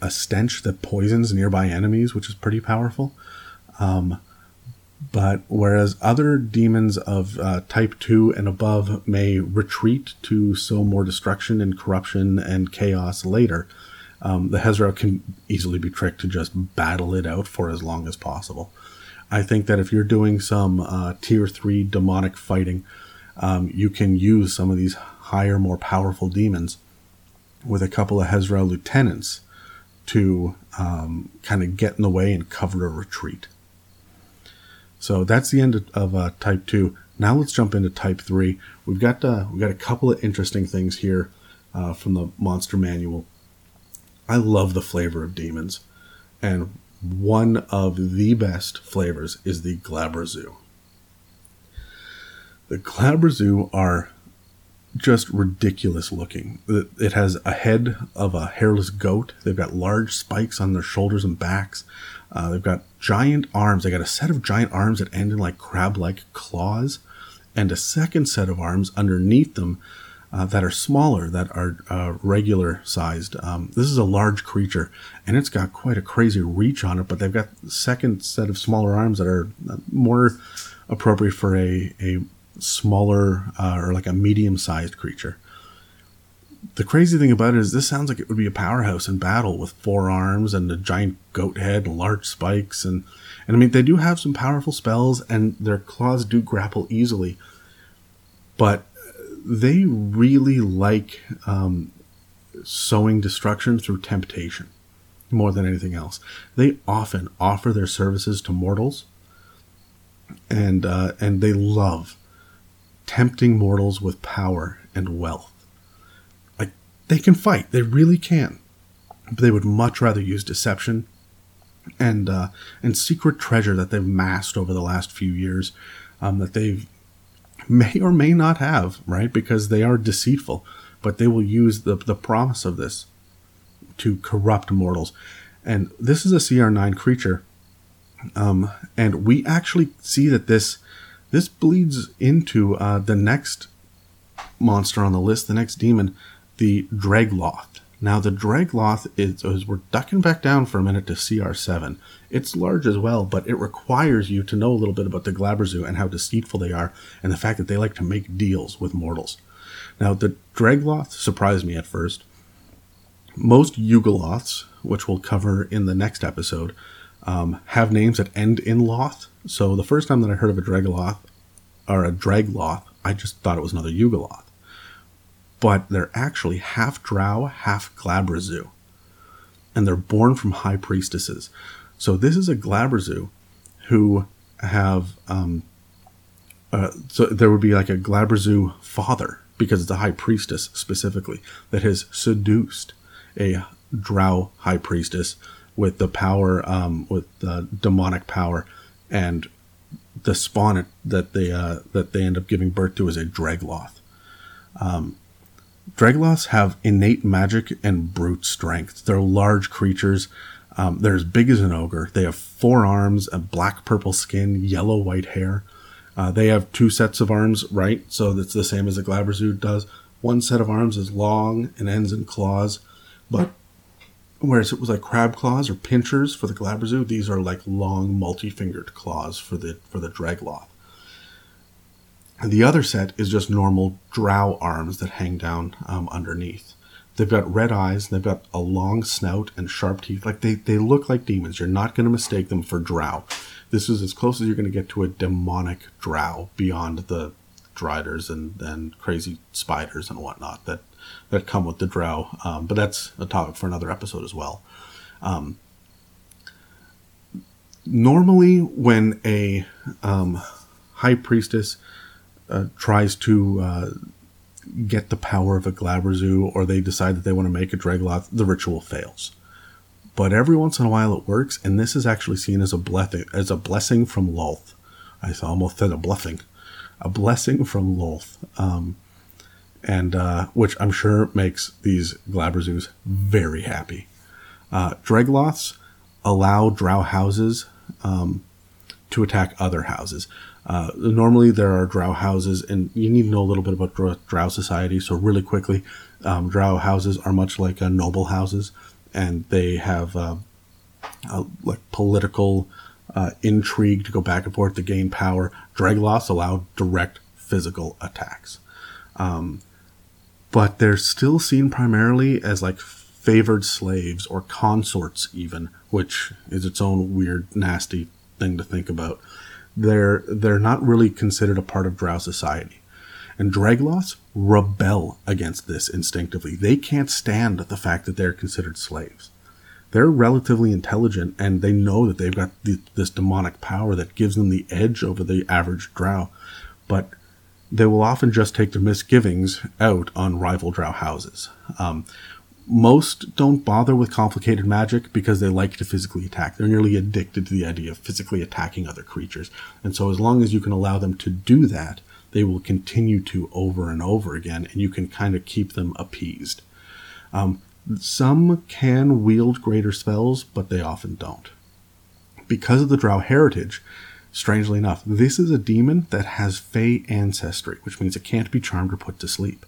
a stench that poisons nearby enemies, which is pretty powerful. Um, But whereas other demons of uh, type 2 and above may retreat to sow more destruction and corruption and chaos later, um, the Hezrou can easily be tricked to just battle it out for as long as possible. I think that if you're doing some uh, tier 3 demonic fighting, um, you can use some of these higher, more powerful demons with a couple of Hezrou lieutenants to um, kind of get in the way and cover a retreat. So that's the end of, uh, Type Two. Now let's jump into Type Three. We've got uh, we've got a couple of interesting things here uh, from the Monster Manual. I love the flavor of demons, and one of the best flavors is the Glabrezu. The Glabrezu are just ridiculous looking. It has a head of a hairless goat. They've got large spikes on their shoulders and backs. Uh, they've got giant arms. They got a set of giant arms that end in like crab-like claws, and a second set of arms underneath them uh, that are smaller, that are uh, regular sized. Um, this is a large creature, and it's got quite a crazy reach on it. But they've got second set of smaller arms that are uh, more appropriate for a a smaller uh, or like a medium sized creature. The crazy thing about it is this sounds like it would be a powerhouse in battle with four arms and a giant goat head and large spikes and and I mean they do have some powerful spells and their claws do grapple easily, but they really like um, sowing destruction through temptation more than anything else. They often offer their services to mortals, and uh, and they love tempting mortals with power and wealth. They can fight, they really can. But they would much rather use deception and uh, and secret treasure that they've massed over the last few years um, that they may or may not have, right? Because they are deceitful, but they will use the, the promise of this to corrupt mortals. And this is a CR9 creature. Um, and we actually see that this this bleeds into uh, the next monster on the list, the next demon, the Dregloth. Now, the Dregloth is, is, we're ducking back down for a minute to CR7. It's large as well, but it requires you to know a little bit about the Glabrezu and how deceitful they are, and the fact that they like to make deals with mortals. Now, the Dregloth surprised me at first. Most Yugoloths, which we'll cover in the next episode, um, have names that end in loth. So the first time that I heard of a Dragoloth or a Dragloth, I just thought it was another Yugoloth. But they're actually half Drow, half Glabrezu. And they're born from high priestesses. So this is a Glabrezu who have um, uh, so there would be like a Glabrezu father because it's a high priestess specifically that has seduced a Drow high priestess with the power, um, with the demonic power, and the spawn that they uh, that they end up giving birth to is a Dregloth. Um, Dregloths have innate magic and brute strength. They're large creatures. Um, they're as big as an ogre. They have four arms, a black purple skin, yellow white hair. Uh, they have two sets of arms, right? So that's the same as a Glabrezu does. One set of arms is long and ends in claws, but Whereas it was like crab claws or pinchers for the Glabrezu, these are like long multi-fingered claws for the for the Dregloth. The other set is just normal drow arms that hang down um, underneath. They've got red eyes, they've got a long snout and sharp teeth. Like they, they look like demons. You're not going to mistake them for drow. This is as close as you're going to get to a demonic drow beyond the driders and, and crazy spiders and whatnot that that come with the drow. Um, but that's a topic for another episode as well. Um, normally, when a um, high priestess uh, tries to uh, get the power of a Glabrezu or they decide that they want to make a Dregloth, the ritual fails. But every once in a while it works, and this is actually seen as a blessing, as a blessing from Lolth. I almost said a bluffing, a blessing from Lolth. Um, and uh, which I'm sure makes these Glabrezus very happy. Uh, Dregloths allow drow houses um, to attack other houses. Uh, normally, there are drow houses, and you need to know a little bit about drow, drow society. So, really quickly, um, drow houses are much like uh, noble houses, and they have uh, like political uh, intrigue to go back and forth to gain power. Dragloths allow direct physical attacks. Um, but they're still seen primarily as like favored slaves or consorts, even, which is its own weird, nasty thing to think about. They're they're not really considered a part of Drow society. And Dragloths rebel against this instinctively. They can't stand the fact that they're considered slaves. They're relatively intelligent and they know that they've got this demonic power that gives them the edge over the average drow. But they will often just take their misgivings out on rival drow houses. Um, most don't bother with complicated magic because they like to physically attack. They're nearly addicted to the idea of physically attacking other creatures. And so, as long as you can allow them to do that, they will continue to over and over again, and you can kind of keep them appeased. Um, some can wield greater spells, but they often don't. Because of the Drow heritage, strangely enough, this is a demon that has Fey ancestry, which means it can't be charmed or put to sleep.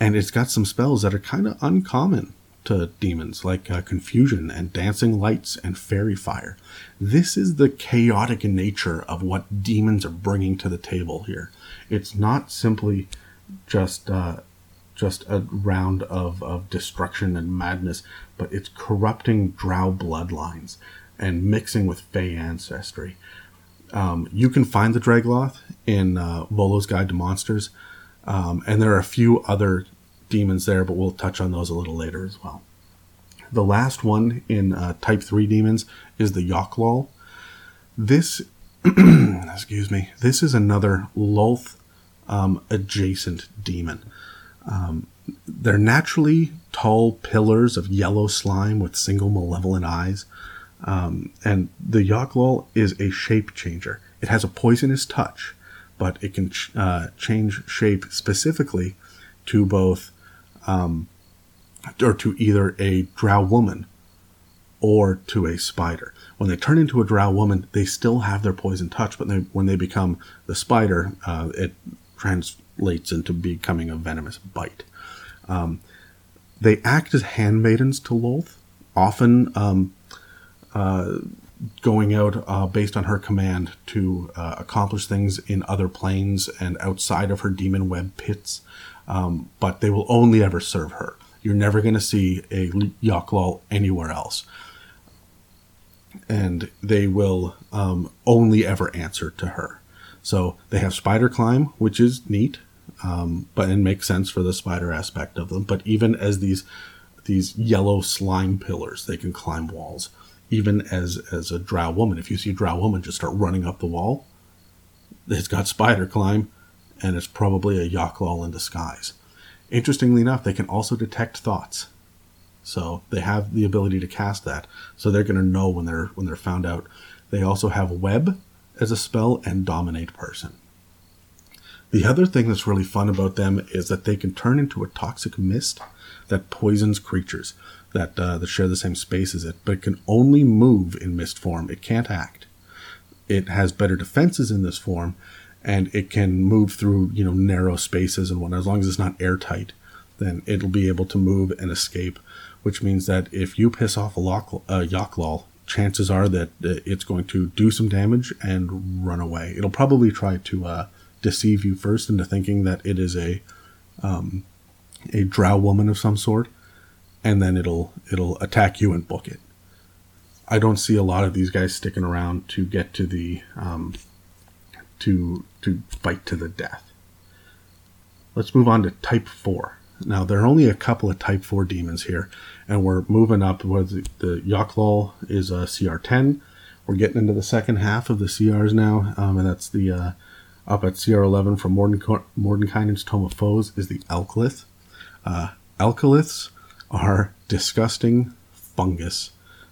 And it's got some spells that are kind of uncommon to demons, like uh, confusion and dancing lights and faerie fire. This is the chaotic nature of what demons are bringing to the table here. It's not simply just uh, just a round of, of destruction and madness, but it's corrupting drow bloodlines and mixing with Fey ancestry. Um, you can find the Dragloth in uh, Volo's Guide to Monsters, um, and there are a few other demons there, but we'll touch on those a little later as well. The last one in uh, Type 3 demons is the Yochlol. This, excuse me, this is another Lolth um, adjacent demon. Um, they're naturally tall pillars of yellow slime with single malevolent eyes. Um, and the Yochlol is a shape changer. It has a poisonous touch, but it can ch- uh, change shape specifically to both, um, or to either a drow woman or to a spider. When they turn into a drow woman, they still have their poison touch, but they, when they become the spider, uh, it translates into becoming a venomous bite. Um, they act as handmaidens to Lolth, often um, uh, going out uh, based on her command to uh, accomplish things in other planes and outside of her demon web pits. Um, but they will only ever serve her. You're never going to see a Yochlol anywhere else. And they will um, only ever answer to her. So they have spider climb, which is neat, um, but it makes sense for the spider aspect of them. But even as these these yellow slime pillars, they can climb walls even as as a drow woman. If you see a drow woman just start running up the wall, it's got spider climb, and it's probably a Yochlol in disguise. Interestingly enough, they can also detect thoughts, so they have the ability to cast that. So they're going to know when they're when they're found out. They also have web as a spell and dominate person. The other thing that's really fun about them is that they can turn into a toxic mist that poisons creatures that uh, that share the same space as it, but it can only move in mist form. It can't act. It has better defenses in this form, and it can move through you know narrow spaces and whatnot. As long as it's not airtight, then it'll be able to move and escape. Which means that if you piss off a lock, uh, Yochlol, chances are that it's going to do some damage and run away. It'll probably try to uh, deceive you first into thinking that it is a um, a drow woman of some sort, and then it'll it'll attack you and book it. I don't see a lot of these guys sticking around to get to the um, to to fight to the death. Let's move on to Type Four. Now there are only a couple of Type Four demons here, and we're moving up. Where the, the Yochlol is a CR ten. We're getting into the second half of the CRs now, um, and that's the uh, up at CR eleven from Mordenkainen's Tome of Foes is the Alkilith. Uh, Alkiliths are disgusting fungus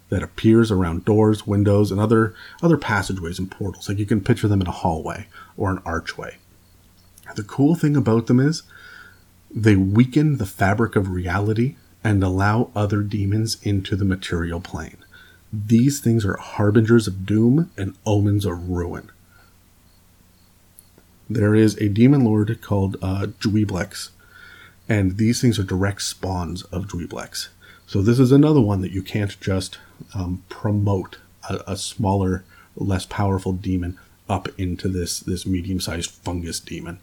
that appears around doors, windows, and other other passageways and portals. Like you can picture them in a hallway or an archway. The cool thing about them is they weaken the fabric of reality and allow other demons into the material plane. These things are harbingers of doom and omens of ruin. There is a demon lord called uh, Juiblex and these things are direct spawns of Juiblex. So this is another one that you can't just um, promote a, a, smaller less powerful demon up into this this medium sized fungus demon.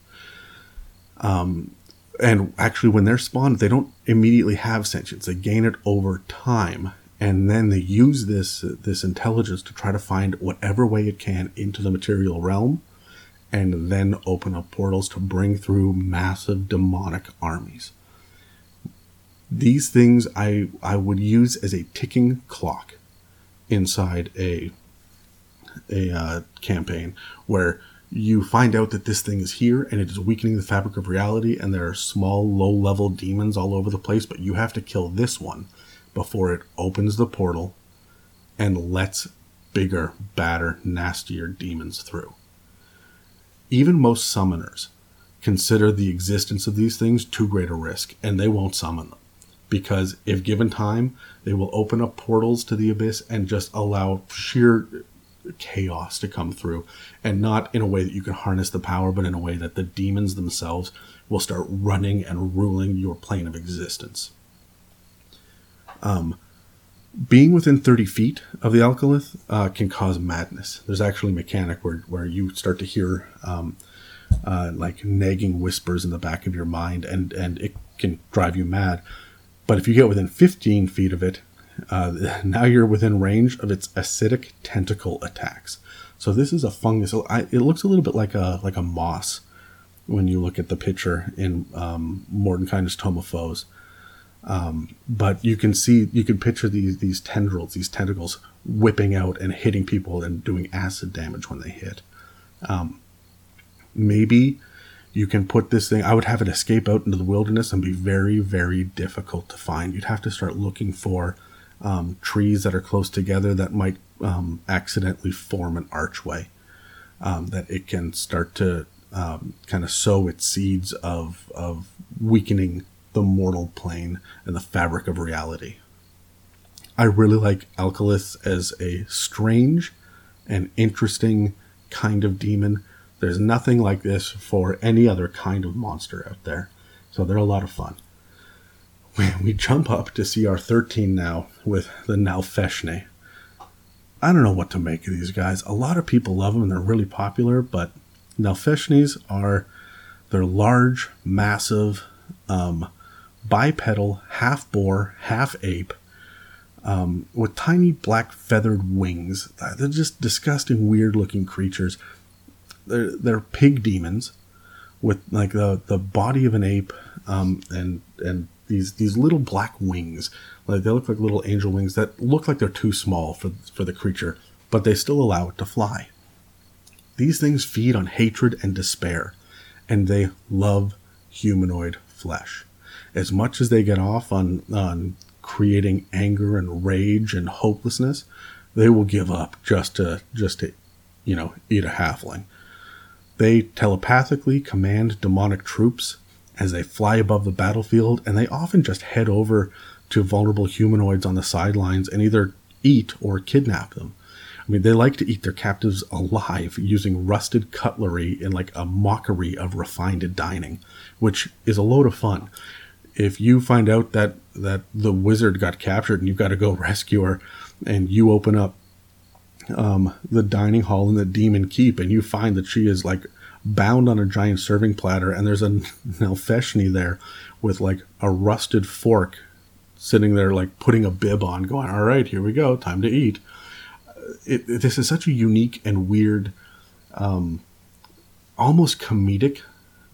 Um, and actually, when they're spawned, they don't immediately have sentience. They gain it over time, and then they use this this intelligence to try to find whatever way it can into the material realm, and then open up portals to bring through massive demonic armies. These things I I would use as a ticking clock inside a a uh, campaign where you find out that this thing is here and it is weakening the fabric of reality and there are small low level demons all over the place but you have to kill this one before it opens the portal and lets bigger badder nastier demons through even most summoners consider the existence of these things too great a risk and they won't summon them. Because if given time they will open up portals to the abyss and just allow sheer chaos to come through. And not in a way that you can harness the power but in a way that the demons themselves will start running and ruling your plane of existence. Um, being within 30 feet of the alkilith uh, can cause madness there's actually a mechanic where, where you start to hear um, uh, like nagging whispers in the back of your mind and, and it can drive you mad but if you get within 15 feet of it uh, now you're within range of its acidic tentacle attacks. So this is a fungus. It looks a little bit like a like a moss when you look at the picture in um, of Foes. Um, but you can see, you can picture these these tendrils, these tentacles whipping out and hitting people and doing acid damage when they hit. Um, maybe you can put this thing. I would have it escape out into the wilderness and be very, very difficult to find. You'd have to start looking for um, trees that are close together that might um, accidentally form an archway. Um, that it can start to um, kind of sow its seeds of, of weakening the mortal plane and the fabric of reality. I really like Alkilith as a strange and interesting kind of demon. There's nothing like this for any other kind of monster out there. So they're a lot of fun we, we jump up to CR 13 now with the Nalfeshnee. I don't know what to make of these guys. A lot of people love them and they're really popular, but Nalfeshnees are they're large, massive, um, bipedal, half boar, half ape, um, with tiny black feathered wings. They're just disgusting, weird looking creatures. They're they're pig demons with like the the body of an ape um, and and these these little black wings. Like they look like little angel wings that look like they're too small for for the creature, but they still allow it to fly. These things feed on hatred and despair, and they love humanoid flesh. As much as they get off on on creating anger and rage and hopelessness, they will give up just to just to, you know, eat a halfling. They telepathically command demonic troops as they fly above the battlefield, and they often just head over to vulnerable humanoids on the sidelines and either eat or kidnap them. I mean, they like to eat their captives alive using rusted cutlery in like a mockery of refined dining, which is a load of fun. If you find out that that the wizard got captured and you've got to go rescue her, and you open up um, the dining hall in the demon keep and you find that she is like bound on a giant serving platter, and there's a Nalfeshnee there with like a rusted fork sitting there, like putting a bib on, going, All right, here we go, time to eat. It, it, this is such a unique and weird, um, almost comedic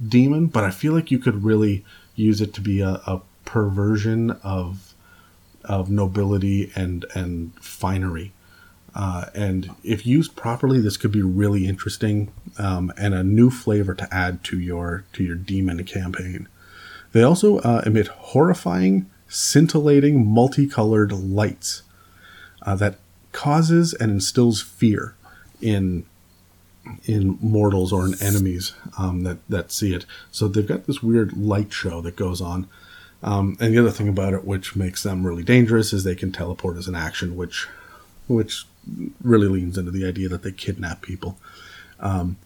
demon, but I feel like you could really use it to be a, a perversion of of nobility and and finery. Uh, and if used properly, this could be really interesting um, and a new flavor to add to your to your demon campaign. They also uh, emit horrifying, scintillating, multicolored lights uh, that causes and instills fear in in mortals or in enemies um, that that see it. So they've got this weird light show that goes on. Um, and the other thing about it, which makes them really dangerous, is they can teleport as an action, which which really leans into the idea that they kidnap people. Um,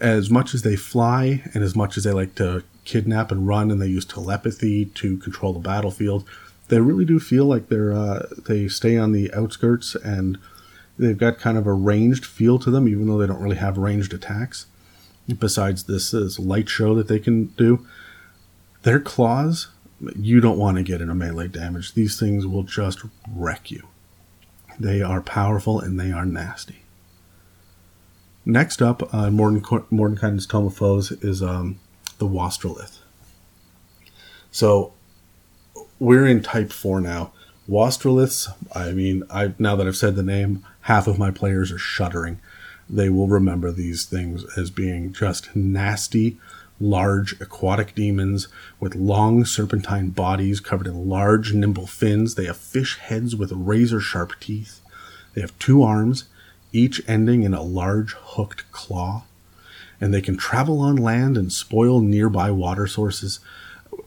as much as they fly and as much as they like to kidnap and run and they use telepathy to control the battlefield, they really do feel like they're uh, they stay on the outskirts and they've got kind of a ranged feel to them, even though they don't really have ranged attacks. Besides this, this light show that they can do, their claws, you don't want to get in a melee damage. These things will just wreck you. They are powerful and they are nasty. Next up, uh, Mordenkainen's Mordenkainen's Tome of Foes is um, the Wastrilith. So we're in Type Four now. Wastriliths. I mean, I now that I've said the name, half of my players are shuddering. They will remember these things as being just nasty, large aquatic demons with long serpentine bodies covered in large, nimble fins. They have fish heads with razor sharp teeth. They have two arms, each ending in a large hooked claw. And they can travel on land and spoil nearby water sources.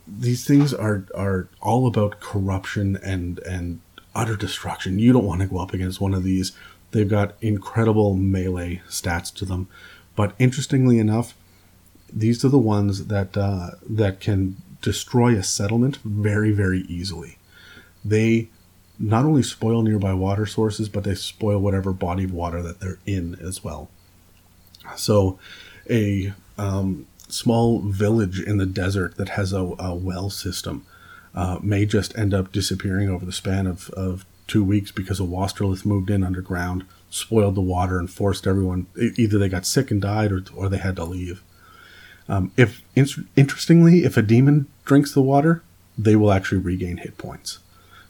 These things are, are all about corruption and, and utter destruction. You don't want to go up against one of these. They've got incredible melee stats to them. But interestingly enough, these are the ones that uh, that can destroy a settlement very very easily. They not only spoil nearby water sources, but they spoil whatever body of water that they're in as well. So, a um, small village in the desert that has a, a well system uh, may just end up disappearing over the span of, of two weeks because a Wastrilith moved in underground, spoiled the water, and forced everyone either they got sick and died or, or they had to leave. Um, if in- interestingly, if a demon drinks the water, they will actually regain hit points.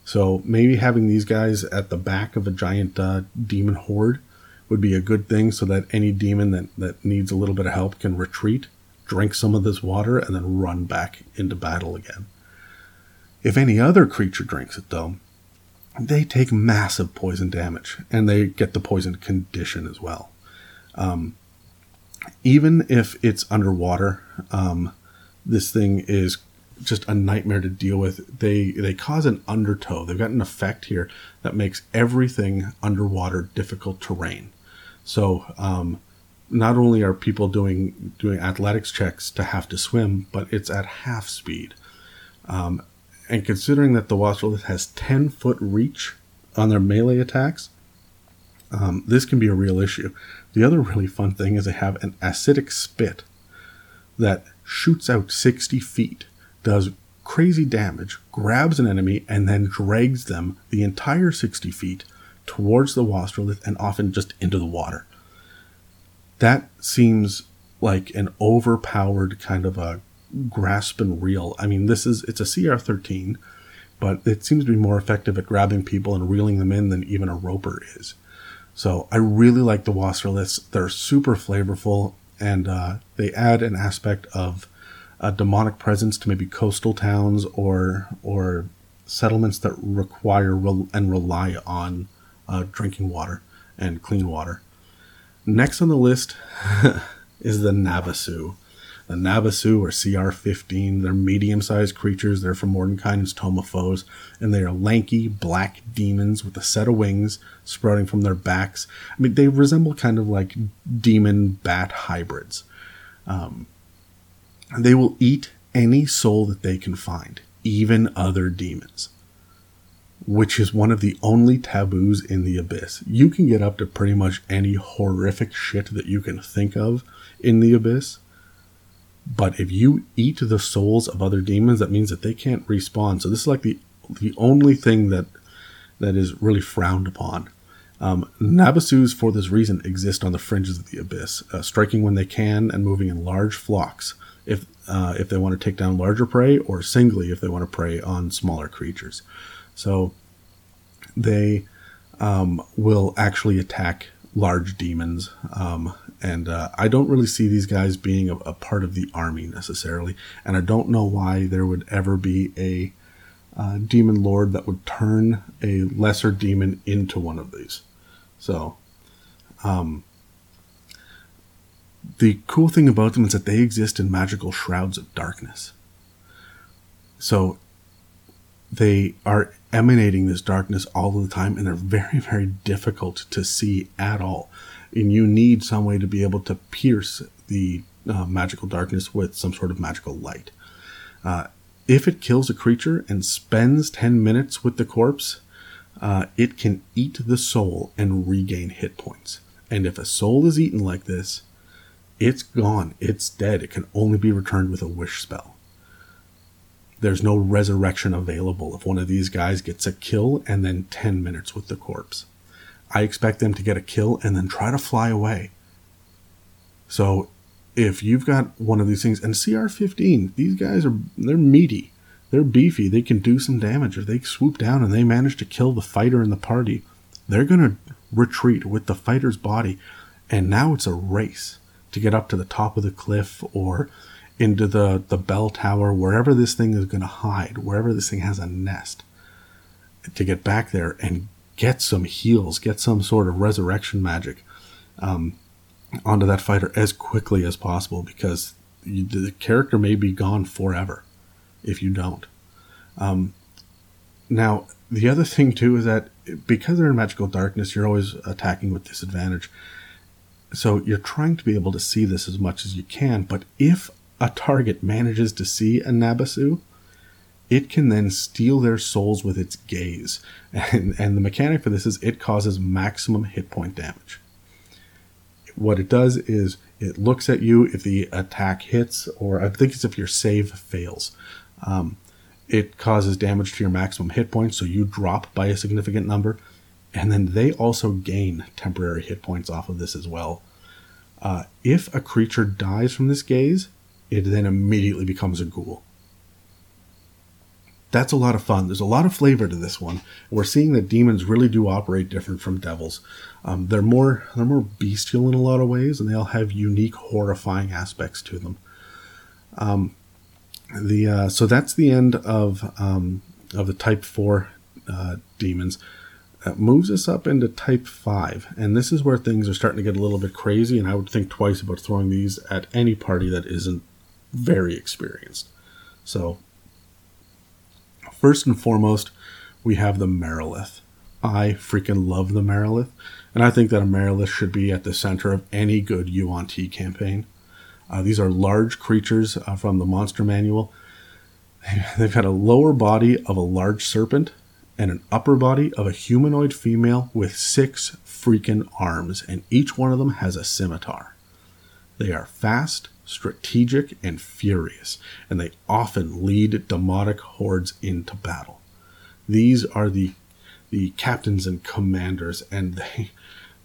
So maybe having these guys at the back of a giant uh, demon horde would be a good thing, so that any demon that that needs a little bit of help can retreat, drink some of this water, and then run back into battle again. If any other creature drinks it, though, they take massive poison damage, and they get the poison condition as well. Um, even if it's underwater, um, this thing is just a nightmare to deal with. They they cause an undertow. They've got an effect here that makes everything underwater difficult terrain. So um, not only are people doing doing athletics checks to have to swim, but it's at half speed. Um, and considering that the Wastrilith has 10 foot reach on their melee attacks, um, this can be a real issue. The other really fun thing is they have an acidic spit that shoots out 60 feet, does crazy damage, grabs an enemy, and then drags them the entire 60 feet towards the Wastrilith and often just into the water. That seems like an overpowered kind of a grasp and reel. I mean, this is it's a CR13, but it seems to be more effective at grabbing people and reeling them in than even a roper is. So I really like the Wastriliths. They're super flavorful, and uh, they add an aspect of a demonic presence to maybe coastal towns or or settlements that require re- and rely on uh, drinking water and clean water. Next on the list is the Nabassu. The Nabassu are CR15. They're medium sized creatures. They're from of Foes, and they are lanky black demons with a set of wings sprouting from their backs. I mean, they resemble kind of like demon bat hybrids. Um, they will eat any soul that they can find, even other demons, which is one of the only taboos in the abyss. You can get up to pretty much any horrific shit that you can think of in the abyss but if you eat the souls of other demons, that means that they can't respawn. So this is like the the only thing that that is really frowned upon. Um, Nabassus, for this reason, exist on the fringes of the abyss, uh, striking when they can and moving in large flocks if uh, if they want to take down larger prey, or singly if they want to prey on smaller creatures. So they um, will actually attack large demons um, and uh, I don't really see these guys being a, a, part of the army necessarily, and I don't know why there would ever be a uh, demon lord that would turn a lesser demon into one of these. So, um, the cool thing about them is that they exist in magical shrouds of darkness. So, they are emanating this darkness all the time, and they're very, very difficult to see at all and you need some way to be able to pierce the uh, magical darkness with some sort of magical light. Uh, if it kills a creature and spends 10 minutes with the corpse, uh, it can eat the soul and regain hit points. And if a soul is eaten like this, it's gone. It's dead. It can only be returned with a wish spell. There's no resurrection available if one of these guys gets a kill and then 10 minutes with the corpse. I expect them to get a kill and then try to fly away. So if you've got one of these things, and CR15, these guys are, they're meaty. They're beefy. They can do some damage. If they swoop down and they manage to kill the fighter in the party, they're going to retreat with the fighter's body. And now it's a race to get up to the top of the cliff or into the, the bell tower, wherever this thing is going to hide, wherever this thing has a nest, to get back there and get some heals, get some sort of resurrection magic um, onto that fighter as quickly as possible because you, the character may be gone forever if you don't. Um, now, the other thing too is that because they're in magical darkness, you're always attacking with disadvantage. So you're trying to be able to see this as much as you can, but if a target manages to see a Nabassu, it can then steal their souls with its gaze. And, and the mechanic for this is it causes maximum hit point damage. What it does is it looks at you if the attack hits, or I think it's if your save fails. Um, it causes damage to your maximum hit points, so you drop by a significant number and then they also gain temporary hit points off of this as well. Uh, if a creature dies from this gaze, it then immediately becomes a ghoul. That's a lot of fun. There's a lot of flavor to this one. We're seeing that demons really do operate different from devils. Um, they're more they're more bestial in a lot of ways, and they all have unique, horrifying aspects to them. Um, the uh, so that's the end of um, of the Type Four uh, demons. That moves us up into type 5, and this is where things are starting to get a little bit crazy, and I would think twice about throwing these at any party that isn't very experienced. So, first and foremost, we have the Marilith. I freaking love the Marilith, and I think that a Marilith should be at the center of any good UONT campaign. Uh, these are large creatures uh, from the Monster Manual. They've got a lower body of a large serpent, and an upper body of a humanoid female with six freaking arms, and each one of them has a scimitar. They are fast, strategic, and furious, and they often lead demonic hordes into battle. These are the the captains and commanders, and they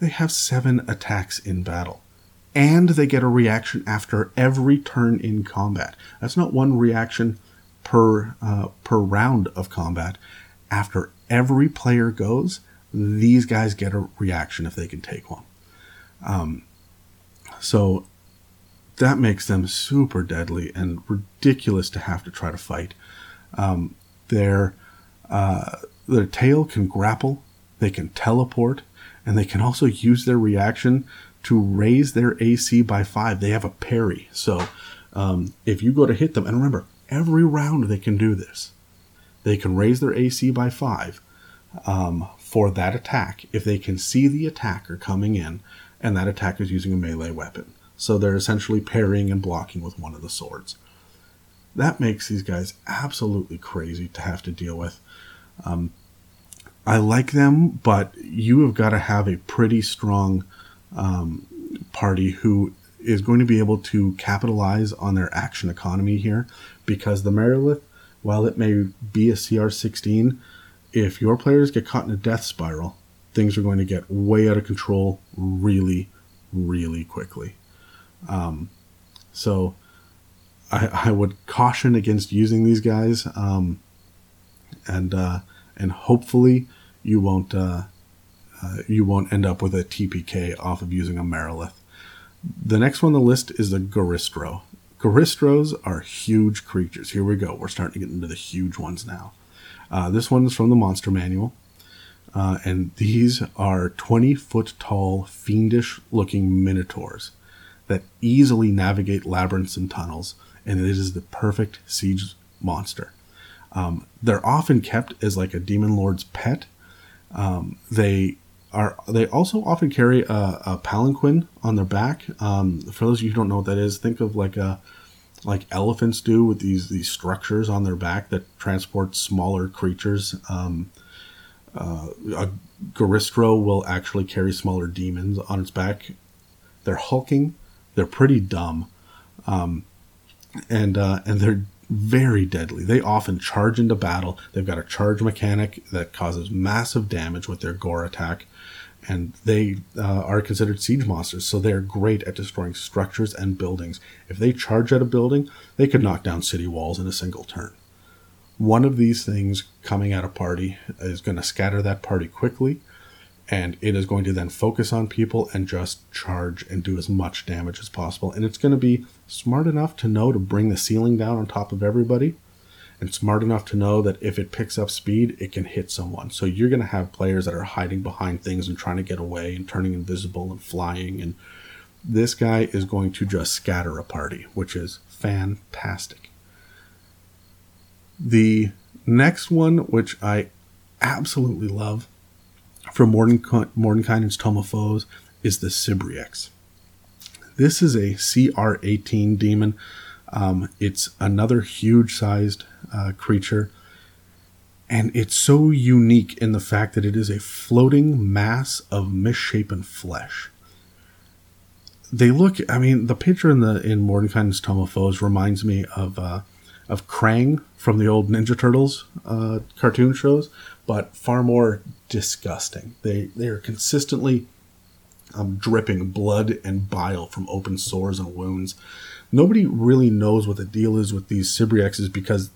they have seven attacks in battle. And they get a reaction after every turn in combat. That's not one reaction per uh, per round of combat after every player goes, these guys get a reaction if they can take one. Um, so that makes them super deadly and ridiculous to have to try to fight. Um, their uh, their tail can grapple, they can teleport, and they can also use their reaction to raise their AC by five. They have a parry, so um, if you go to hit them, and remember, every round they can do this they can raise their AC by five um, for that attack if they can see the attacker coming in and that attacker is using a melee weapon. So they're essentially parrying and blocking with one of the swords. That makes these guys absolutely crazy to have to deal with. Um, I like them, but you have got to have a pretty strong um, party who is going to be able to capitalize on their action economy here because the Marilith while it may be a CR16, if your players get caught in a death spiral, things are going to get way out of control really, really quickly. Um, so I, I, would caution against using these guys, um, and uh, and hopefully you won't uh, uh, you won't end up with a TPK off of using a Marilith. The next one on the list is the Goristro. Goristros are huge creatures. Here we go. We're starting to get into the huge ones now. Uh, this one is from the Monster Manual. Uh, and these are 20 foot tall, fiendish looking minotaurs that easily navigate labyrinths and tunnels, and it is the perfect siege monster. Um, they're often kept as like a demon lord's pet. Um, they are they also often carry a, a palanquin on their back. Um, for those of you who don't know what that is, think of like a like elephants do with these these structures on their back that transport smaller creatures um, Uh, a Goristro will actually carry smaller demons on its back. They're hulking. They're pretty dumb, um, and uh, and they're very deadly. They often charge into battle. They've got a charge mechanic that causes massive damage with their gore attack, and they uh, are considered siege monsters. So they're great at destroying structures and buildings. If they charge at a building, they could knock down city walls in a single turn. One of these things coming at a party is going to scatter that party quickly, and it is going to then focus on people and just charge and do as much damage as possible. And it's going to be smart enough to know to bring the ceiling down on top of everybody, and smart enough to know that if it picks up speed, it can hit someone. So you're going to have players that are hiding behind things and trying to get away and turning invisible and flying. And this guy is going to just scatter a party, which is fantastic. The next one, which I absolutely love, from Mordenkainen's Tome of Foes is the Sibriex. This is a CR18 demon. Um, it's another huge sized uh, creature. And it's so unique in the fact that it is a floating mass of misshapen flesh. They look, I mean, the picture in the in Mordenkainen's Tome of Foes reminds me of uh, of Krang from the old Ninja Turtles uh, cartoon shows, but far more disgusting. They they are consistently um, dripping blood and bile from open sores and wounds. Nobody really knows what the deal is with these Sibriexes because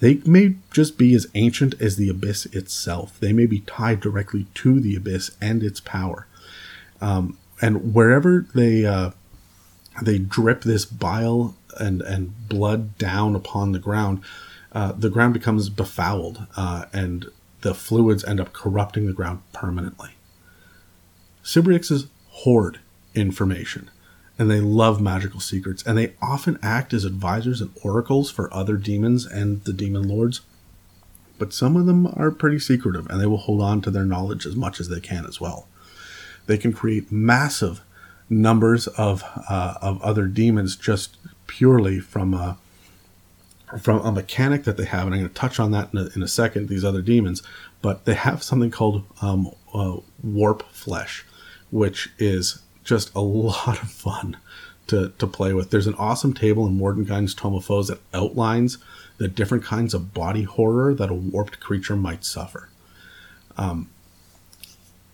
they may just be as ancient as the abyss itself. They may be tied directly to the abyss and its power. Um, and wherever they uh, they drip this bile and and blood down upon the ground, uh, the ground becomes befouled, uh, and the fluids end up corrupting the ground permanently. Sibriexes hoard information, and they love magical secrets, and they often act as advisors and oracles for other demons and the demon lords. But some of them are pretty secretive, and they will hold on to their knowledge as much as they can as well. They can create massive numbers of uh, of other demons just purely from uh, from a mechanic that they have, and I'm going to touch on that in a, in a second, these other demons, but they have something called um, uh, warp flesh, which is just a lot of fun to, to play with. There's an awesome table in Mordenkainen's Tome of Foes that outlines the different kinds of body horror that a warped creature might suffer. Um,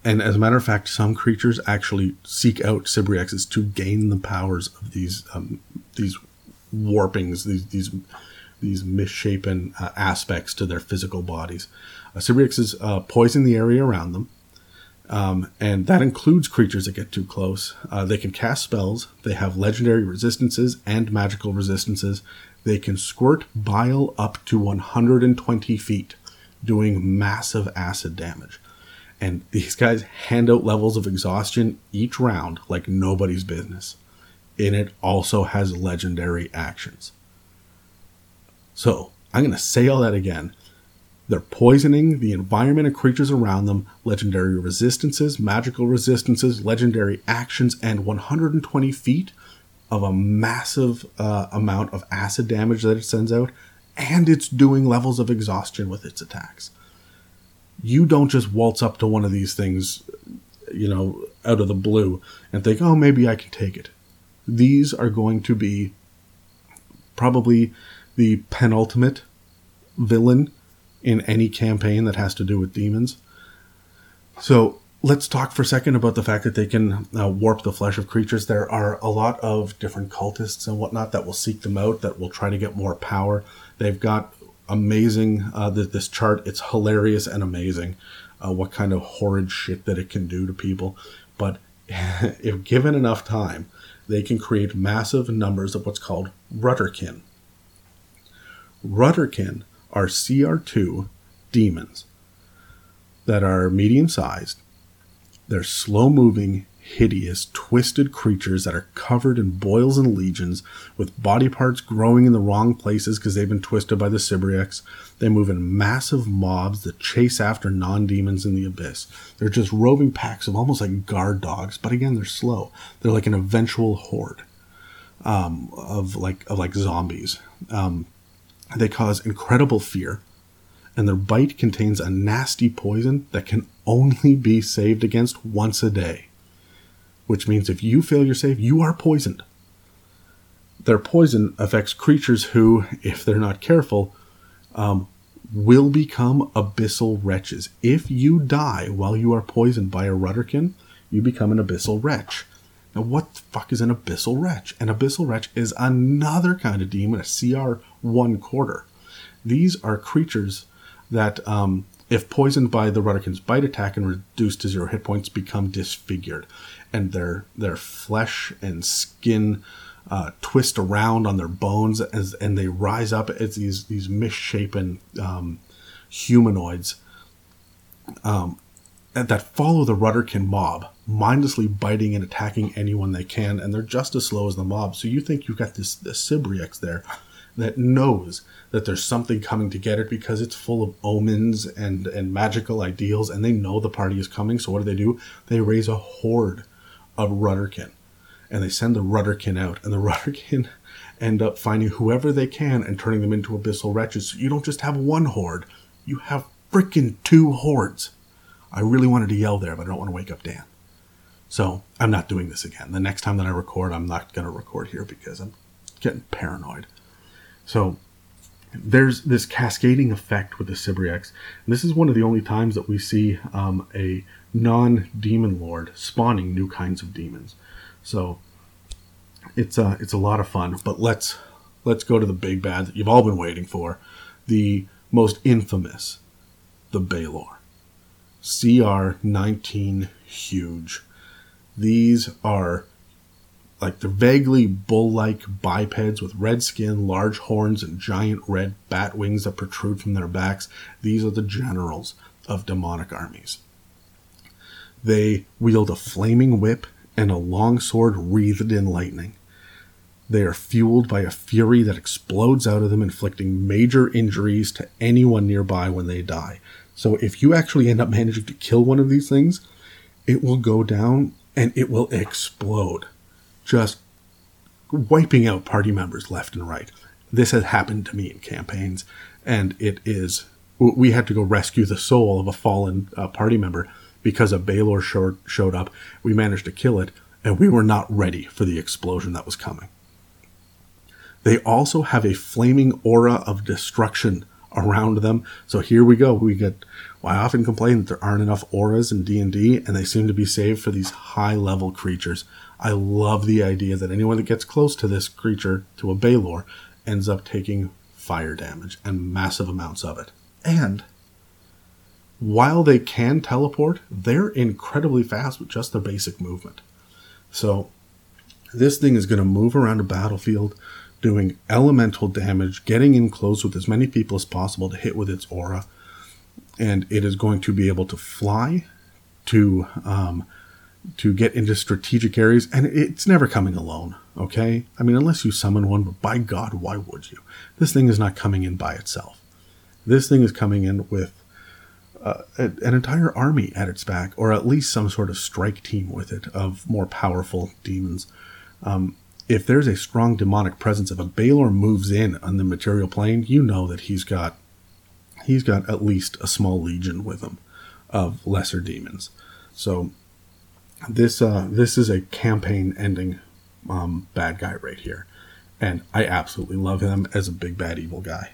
and as a matter of fact, some creatures actually seek out Sibriexes to gain the powers of these um, these warpings, these these these misshapen uh, aspects to their physical bodies. Uh, Sibriexes uh, poison the area around them, um, and that includes creatures that get too close. Uh, they can cast spells. They have legendary resistances and magical resistances. They can squirt bile up to 120 feet, doing massive acid damage. And these guys hand out levels of exhaustion each round like nobody's business. And it also has legendary actions. So I'm going to say all that again. They're poisoning the environment and creatures around them, legendary resistances, magical resistances, legendary actions, and 120 feet of a massive uh, amount of acid damage that it sends out, and it's doing levels of exhaustion with its attacks. You don't just waltz up to one of these things, you know, out of the blue and think, oh, maybe I can take it. These are going to be probably the penultimate villain in any campaign that has to do with demons. So let's talk for a second about the fact that they can uh, warp the flesh of creatures. There are a lot of different cultists and whatnot that will seek them out, that will try to get more power. They've got amazing, uh, this chart, it's hilarious and amazing uh, what kind of horrid shit that it can do to people. But if given enough time, they can create massive numbers of what's called rutterkin. Rutterkin are CR2 demons that are medium sized. They're slow moving, hideous, twisted creatures that are covered in boils and legions, with body parts growing in the wrong places because they've been twisted by the Sibriex. They move in massive mobs that chase after non demons in the abyss. They're just roving packs of almost like guard dogs, but again, they're slow. They're like an eventual horde um, of like of like zombies. Um, they cause incredible fear and their bite contains a nasty poison that can only be saved against once a day. Which means if you fail your save, you are poisoned. Their poison affects creatures who, if they're not careful, um, will become abyssal wretches. If you die while you are poisoned by a Rutterkin, you become an abyssal wretch. Now, what the fuck is an abyssal wretch? An abyssal wretch is another kind of demon, a CR one quarter. These are creatures that, um, if poisoned by the Rutterkin's bite attack and reduced to zero hit points, become disfigured, and their their flesh and skin uh, twist around on their bones as and they rise up as these these misshapen um, humanoids um, that follow the Rutterkin mob, mindlessly biting and attacking anyone they can, and they're just as slow as the mob. So you think you've got this, this there that knows that there's something coming to get it because it's full of omens and, and magical ideals, and they know the party is coming. So what do they do? They raise a horde of Rutterkin, and they send the Rutterkin out, and the Rutterkin end up finding whoever they can and turning them into abyssal wretches. So you don't just have one horde, you have freaking two hordes. I really wanted to yell there, but I don't want to wake up Dan. So I'm not doing this again. The next time that I record, I'm not going to record here because I'm getting paranoid. So there's this cascading effect with the Sibriex. And this is one of the only times that we see um, a non demon lord spawning new kinds of demons. So it's uh, it's a lot of fun. But let's let's go to the big bad that you've all been waiting for, the most infamous, the Balor. CR19 huge. These are like the vaguely bull-like bipeds with red skin, large horns, and giant red bat wings that protrude from their backs. These are the generals of demonic armies. They wield a flaming whip and a long sword wreathed in lightning. They are fueled by a fury that explodes out of them, inflicting major injuries to anyone nearby when they die. So if you actually end up managing to kill one of these things, it will go down and it will explode, just wiping out party members left and right. This has happened to me in campaigns, and it is. We had to go rescue the soul of a fallen uh, party member because a Balor showed, showed up. We managed to kill it, and we were not ready for the explosion that was coming. They also have a flaming aura of destruction around them. So here we go. We get. Well, I often complain that there aren't enough auras in D and D, and they seem to be saved for these high level creatures. I love the idea that anyone that gets close to this creature, to a Balor, ends up taking fire damage and massive amounts of it. And while they can teleport, they're incredibly fast with just their basic movement. So this thing is going to move around a battlefield doing elemental damage, getting in close with as many people as possible to hit with its aura, and it is going to be able to fly, to um, to get into strategic areas, and it's never coming alone. Okay, I mean, unless you summon one, but by God, why would you? This thing is not coming in by itself. This thing is coming in with uh, an entire army at its back, or at least some sort of strike team with it of more powerful demons. Um, if there's a strong demonic presence, if a Balor moves in on the material plane, you know that he's got he's got at least a small legion with him of lesser demons. So this uh, this is a campaign ending um, bad guy right here, and I absolutely love him as a big bad evil guy.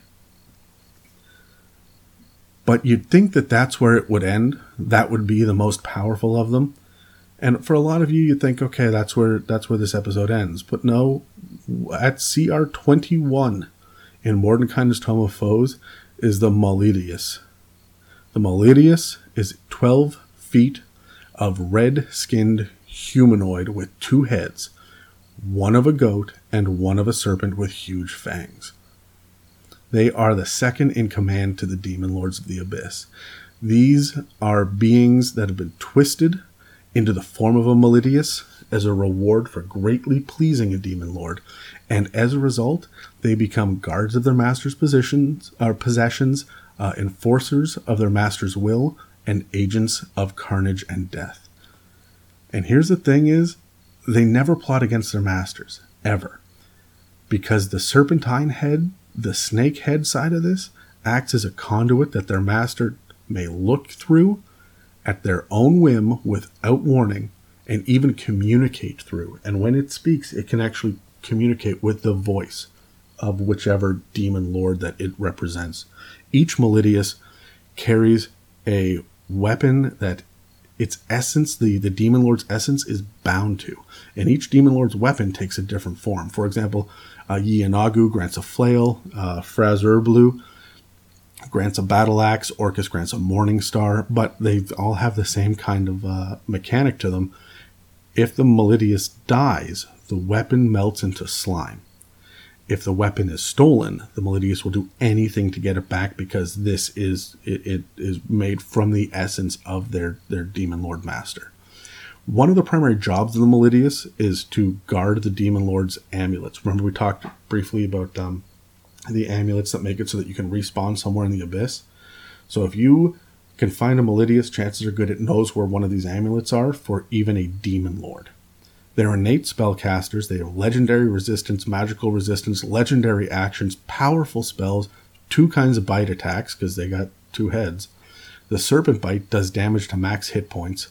But you'd think that that's where it would end. That would be the most powerful of them. And for a lot of you, you think, okay, that's where that's where this episode ends. But no, at CR twenty one in Mordenkainen's Tome of Foes is the Molydeus. The Molydeus is twelve feet of red skinned humanoid with two heads, one of a goat and one of a serpent with huge fangs. They are the second in command to the demon lords of the abyss. These are beings that have been twisted into the form of a Molydeus as a reward for greatly pleasing a demon lord, and as a result, they become guards of their master's positions, or uh, possessions, uh, enforcers of their master's will, and agents of carnage and death. And here's the thing: is they never plot against their masters ever, because the serpentine head, the snake head side of this, acts as a conduit that their master may look through at their own whim without warning and even communicate through. And when it speaks, it can actually communicate with the voice of whichever demon lord that it represents. Each Molydeus carries a weapon that its essence, the, the demon lord's essence, is bound to. And each demon lord's weapon takes a different form. For example, uh, Yeenoghu grants a flail, uh, Fraz-Urb'luu grants a battle axe, Orcus grants a morning star, but they all have the same kind of uh, mechanic to them. If the Molydeus dies, the weapon melts into slime. If the weapon is stolen, the Molydeus will do anything to get it back because this is it, it is made from the essence of their their demon lord master. One of the primary jobs of the Molydeus is to guard the demon lord's amulets. Remember we talked briefly about um, the amulets that make it so that you can respawn somewhere in the abyss. So if you can find a Molydeus, chances are good it knows where one of these amulets are for even a demon lord. They're innate spellcasters. They have legendary resistance, magical resistance, legendary actions, powerful spells, two kinds of bite attacks because they got two heads. The serpent bite does damage to max hit points,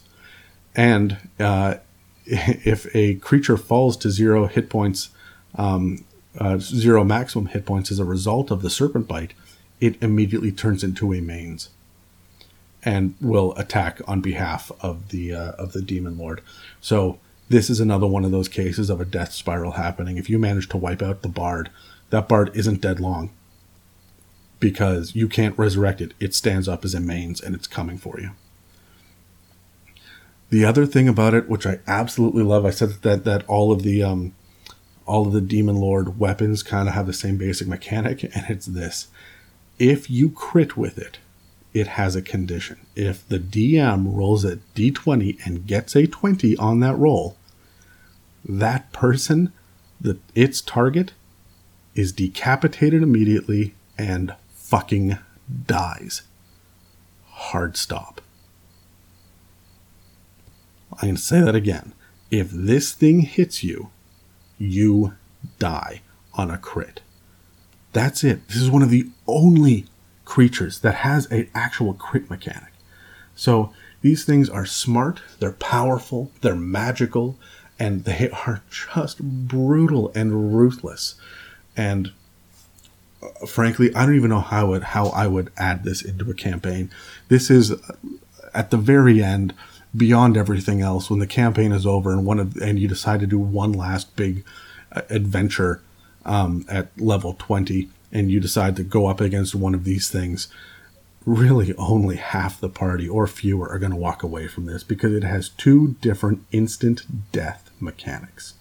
and uh, if a creature falls to zero hit points, um, uh, zero maximum hit points as a result of the serpent bite, it immediately turns into a manes and will attack on behalf of the uh, of the demon lord. So this is another one of those cases of a death spiral happening. If you manage to wipe out the bard, that bard isn't dead long because you can't resurrect it. It stands up as a manes and it's coming for you. The other thing about it, which I absolutely love, I said that that all of the um, all of the demon lord weapons kind of have the same basic mechanic, and it's this: if you crit with it, it has a condition. If the DM rolls a d20 and gets a 20 on that roll, that person, the its target, is decapitated immediately and fucking dies. Hard stop. I'm going to say that again. If this thing hits you, you die on a crit. That's it. This is one of the only creatures that has an actual crit mechanic. So these things are smart, they're powerful, they're magical, and they are just brutal and ruthless. And uh, frankly, I don't even know how how I would add this into a campaign. This is uh, at the very end, beyond everything else, when the campaign is over and one of and you decide to do one last big uh, adventure um, at level twenty and you decide to go up against one of these things, really only half the party or fewer are going to walk away from this because it has two different instant death mechanics.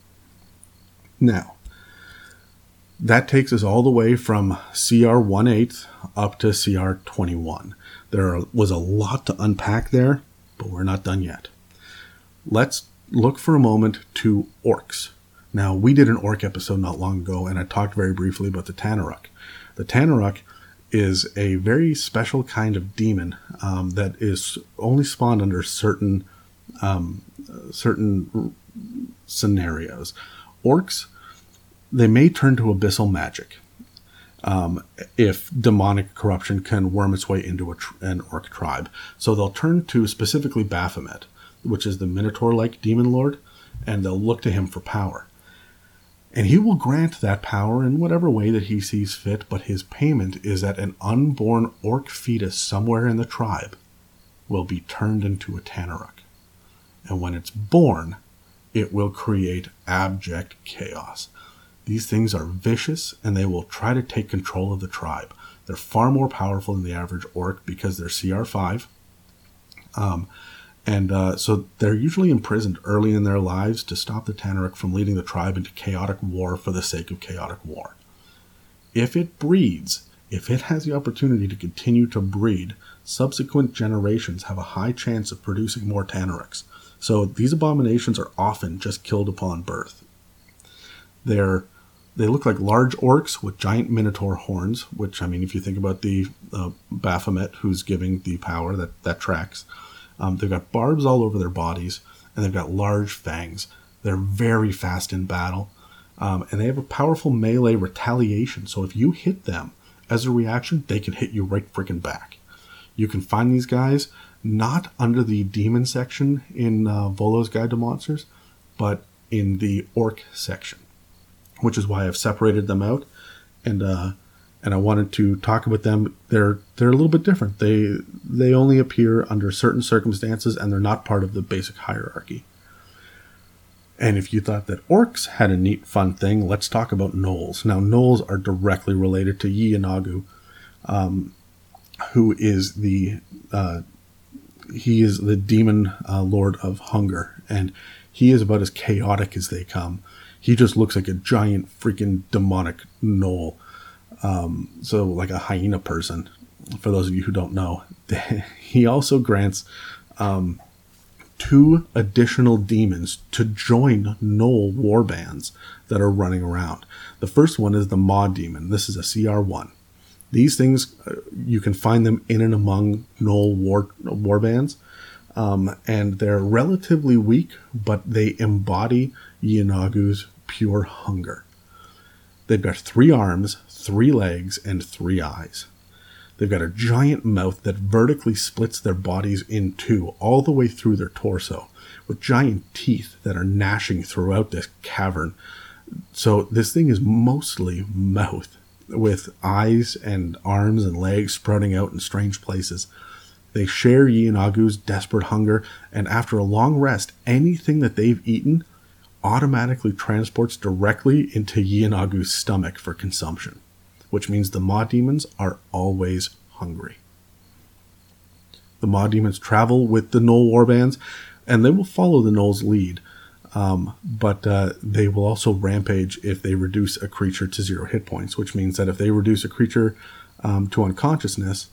Now, that takes us all the way from CR 1 8 up to CR 21. There was a lot to unpack there, but we're not done yet. Let's look for a moment to orcs. Now, we did an orc episode not long ago, and I talked very briefly about the Tanarukk. The Tanarukk is a very special kind of demon um, that is only spawned under certain um, certain scenarios. Orcs, they may turn to abyssal magic um, if demonic corruption can worm its way into tr- an orc tribe. So they'll turn to specifically Baphomet, which is the Minotaur-like demon lord, and they'll look to him for power. And he will grant that power in whatever way that he sees fit, but his payment is that an unborn orc fetus somewhere in the tribe will be turned into a Tanarukk. And when it's born, it will create abject chaos. These things are vicious and they will try to take control of the tribe. They're far more powerful than the average orc because they're CR5. Um, and uh, so they're usually imprisoned early in their lives to stop the Tanarukk from leading the tribe into chaotic war for the sake of chaotic war. If it breeds, if it has the opportunity to continue to breed, subsequent generations have a high chance of producing more Tanarukks. So these abominations are often just killed upon birth. They're they look like large orcs with giant minotaur horns, which I mean, if you think about the uh, Baphomet who's giving the power, that that tracks. Um, they've got barbs all over their bodies, and they've got large fangs. They're very fast in battle, um, and they have a powerful melee retaliation. So if you hit them as a reaction, they can hit you right freaking back. You can find these guys not under the demon section in uh, Volo's Guide to Monsters, but in the orc section, which is why I've separated them out, and uh, and I wanted to talk about them. They're they're a little bit different. They they only appear under certain circumstances, and they're not part of the basic hierarchy. And if you thought that orcs had a neat, fun thing, let's talk about gnolls. Now, gnolls are directly related to Yeenoghu, um, who is the uh, he is the demon uh, lord of hunger, and he is about as chaotic as they come. He just looks like a giant freaking demonic gnoll, um, so like a hyena person. For those of you who don't know, he also grants um, two additional demons to join Gnoll warbands that are running around. The first one is the Maw Demon. This is a CR1. These things, uh, you can find them in and among Gnoll war, warbands, um, and they're relatively weak, but they embody Yeenoghu's pure hunger. They've got three arms, three legs, and three eyes. They've got a giant mouth that vertically splits their bodies in two, all the way through their torso, with giant teeth that are gnashing throughout this cavern. So this thing is mostly mouth, with eyes and arms and legs sprouting out in strange places. They share Yeenoghu's desperate hunger, and after a long rest, anything that they've eaten automatically transports directly into Yeenoghu's stomach for consumption which means the Maw demons are always hungry. The Maw demons travel with the Gnoll warbands, and they will follow the Gnoll's lead, um, but uh, they will also rampage if they reduce a creature to zero hit points, which means that if they reduce a creature um, to unconsciousness,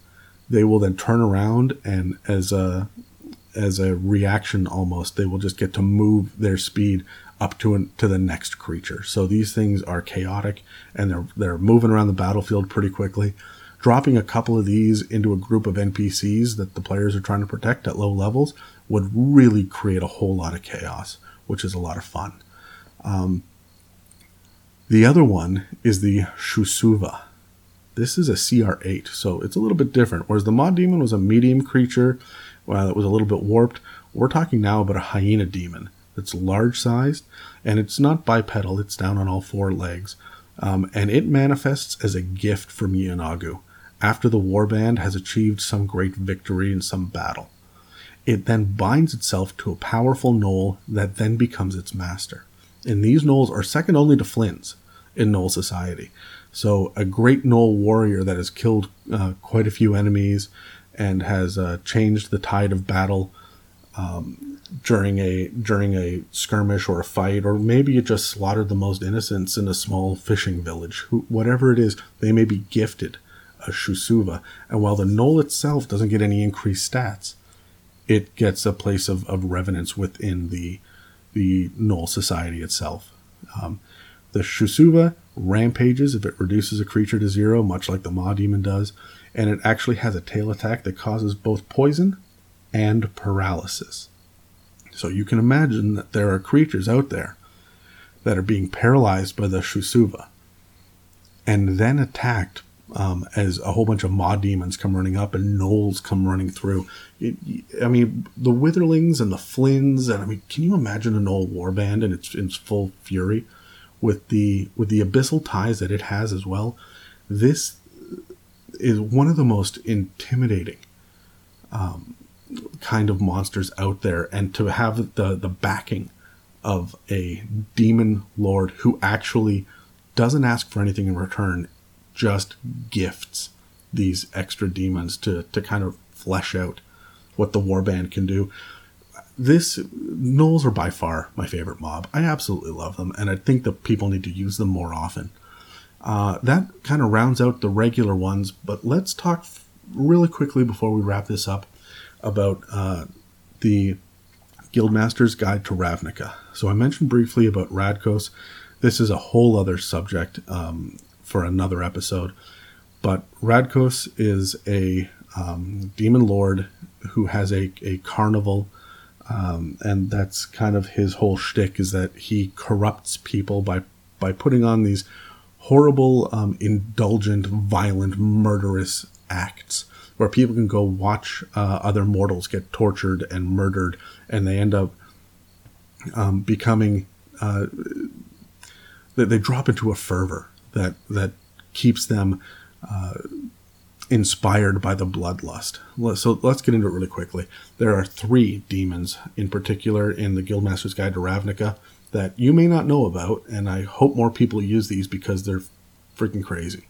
they will then turn around and as a as a reaction almost they will just get to move their speed up to an, to the next creature. So these things are chaotic and they're they're moving around the battlefield pretty quickly. Dropping a couple of these into a group of NPCs that the players are trying to protect at low levels would really create a whole lot of chaos, which is a lot of fun. Um, the other one is the Shoosuva. This is a CR8, so it's a little bit different. Whereas the Maw Demon was a medium creature, well, it was a little bit warped. We're talking now about a hyena demon that's large sized, and it's not bipedal, it's down on all four legs. Um, and it manifests as a gift from Yeenoghu after the warband has achieved some great victory in some battle. It then binds itself to a powerful gnoll that then becomes its master. And these gnolls are second only to Flinds in gnoll society. So, a great gnoll warrior that has killed uh, quite a few enemies and has uh, changed the tide of battle um, during a during a skirmish or a fight, or maybe it just slaughtered the most innocents in a small fishing village. Whatever it is, they may be gifted a Shoosuva, and while the Gnoll itself doesn't get any increased stats, it gets a place of, of revenance within the the Gnoll society itself. Um, the Shoosuva rampages if it reduces a creature to zero, much like the Maw Demon does, and it actually has a tail attack that causes both poison and paralysis. So you can imagine that there are creatures out there that are being paralyzed by the Shoosuva and then attacked um, as a whole bunch of Maw demons come running up and gnolls come running through. It, I mean, the Witherlings and the Flinds, and I mean, can you imagine a Gnoll warband in its, in its full fury with the with the abyssal ties that it has as well? This is one of the most intimidating um, kind of monsters out there and to have the the backing of a demon lord who actually doesn't ask for anything in return just gifts these extra demons to to kind of flesh out what the warband can do this gnolls are by far my favorite mob i absolutely love them and i think that people need to use them more often uh, that kind of rounds out the regular ones but let's talk really quickly before we wrap this up about uh, the Guildmaster's Guide to Ravnica. So I mentioned briefly about Rakdos. This is a whole other subject um, for another episode. But Rakdos is a um, demon lord who has a, a carnival, um, and that's kind of his whole shtick is that he corrupts people by by putting on these horrible, um, indulgent, violent, murderous acts where people can go watch uh, other mortals get tortured and murdered, and they end up um, becoming uh, they, they drop into a fervor that that keeps them uh, inspired by the bloodlust. So let's get into it really quickly. There are three demons in particular in the Guildmaster's Guide to Ravnica that you may not know about, and I hope more people use these because they're freaking crazy.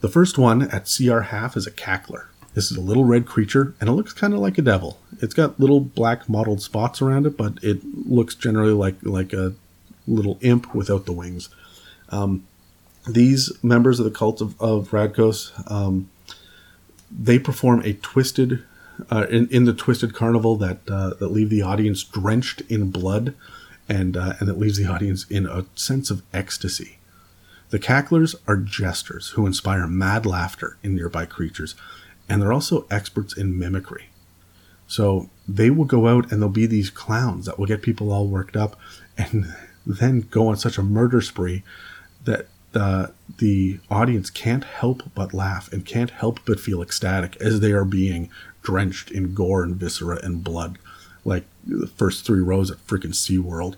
The first one at CR half is a cackler. This is a little red creature, and it looks kind of like a devil. It's got little black mottled spots around it, but it looks generally like like a little imp without the wings. Um, these members of the cult of, of Rakdos, um, they perform a twisted, uh, in, in the twisted carnival that uh, that leave the audience drenched in blood, and uh, and that leaves the audience in a sense of ecstasy. The cacklers are jesters who inspire mad laughter in nearby creatures, and they're also experts in mimicry. So they will go out and there'll be these clowns that will get people all worked up, and then go on such a murder spree that the the audience can't help but laugh and can't help but feel ecstatic as they are being drenched in gore and viscera and blood, like the first three rows at freaking SeaWorld.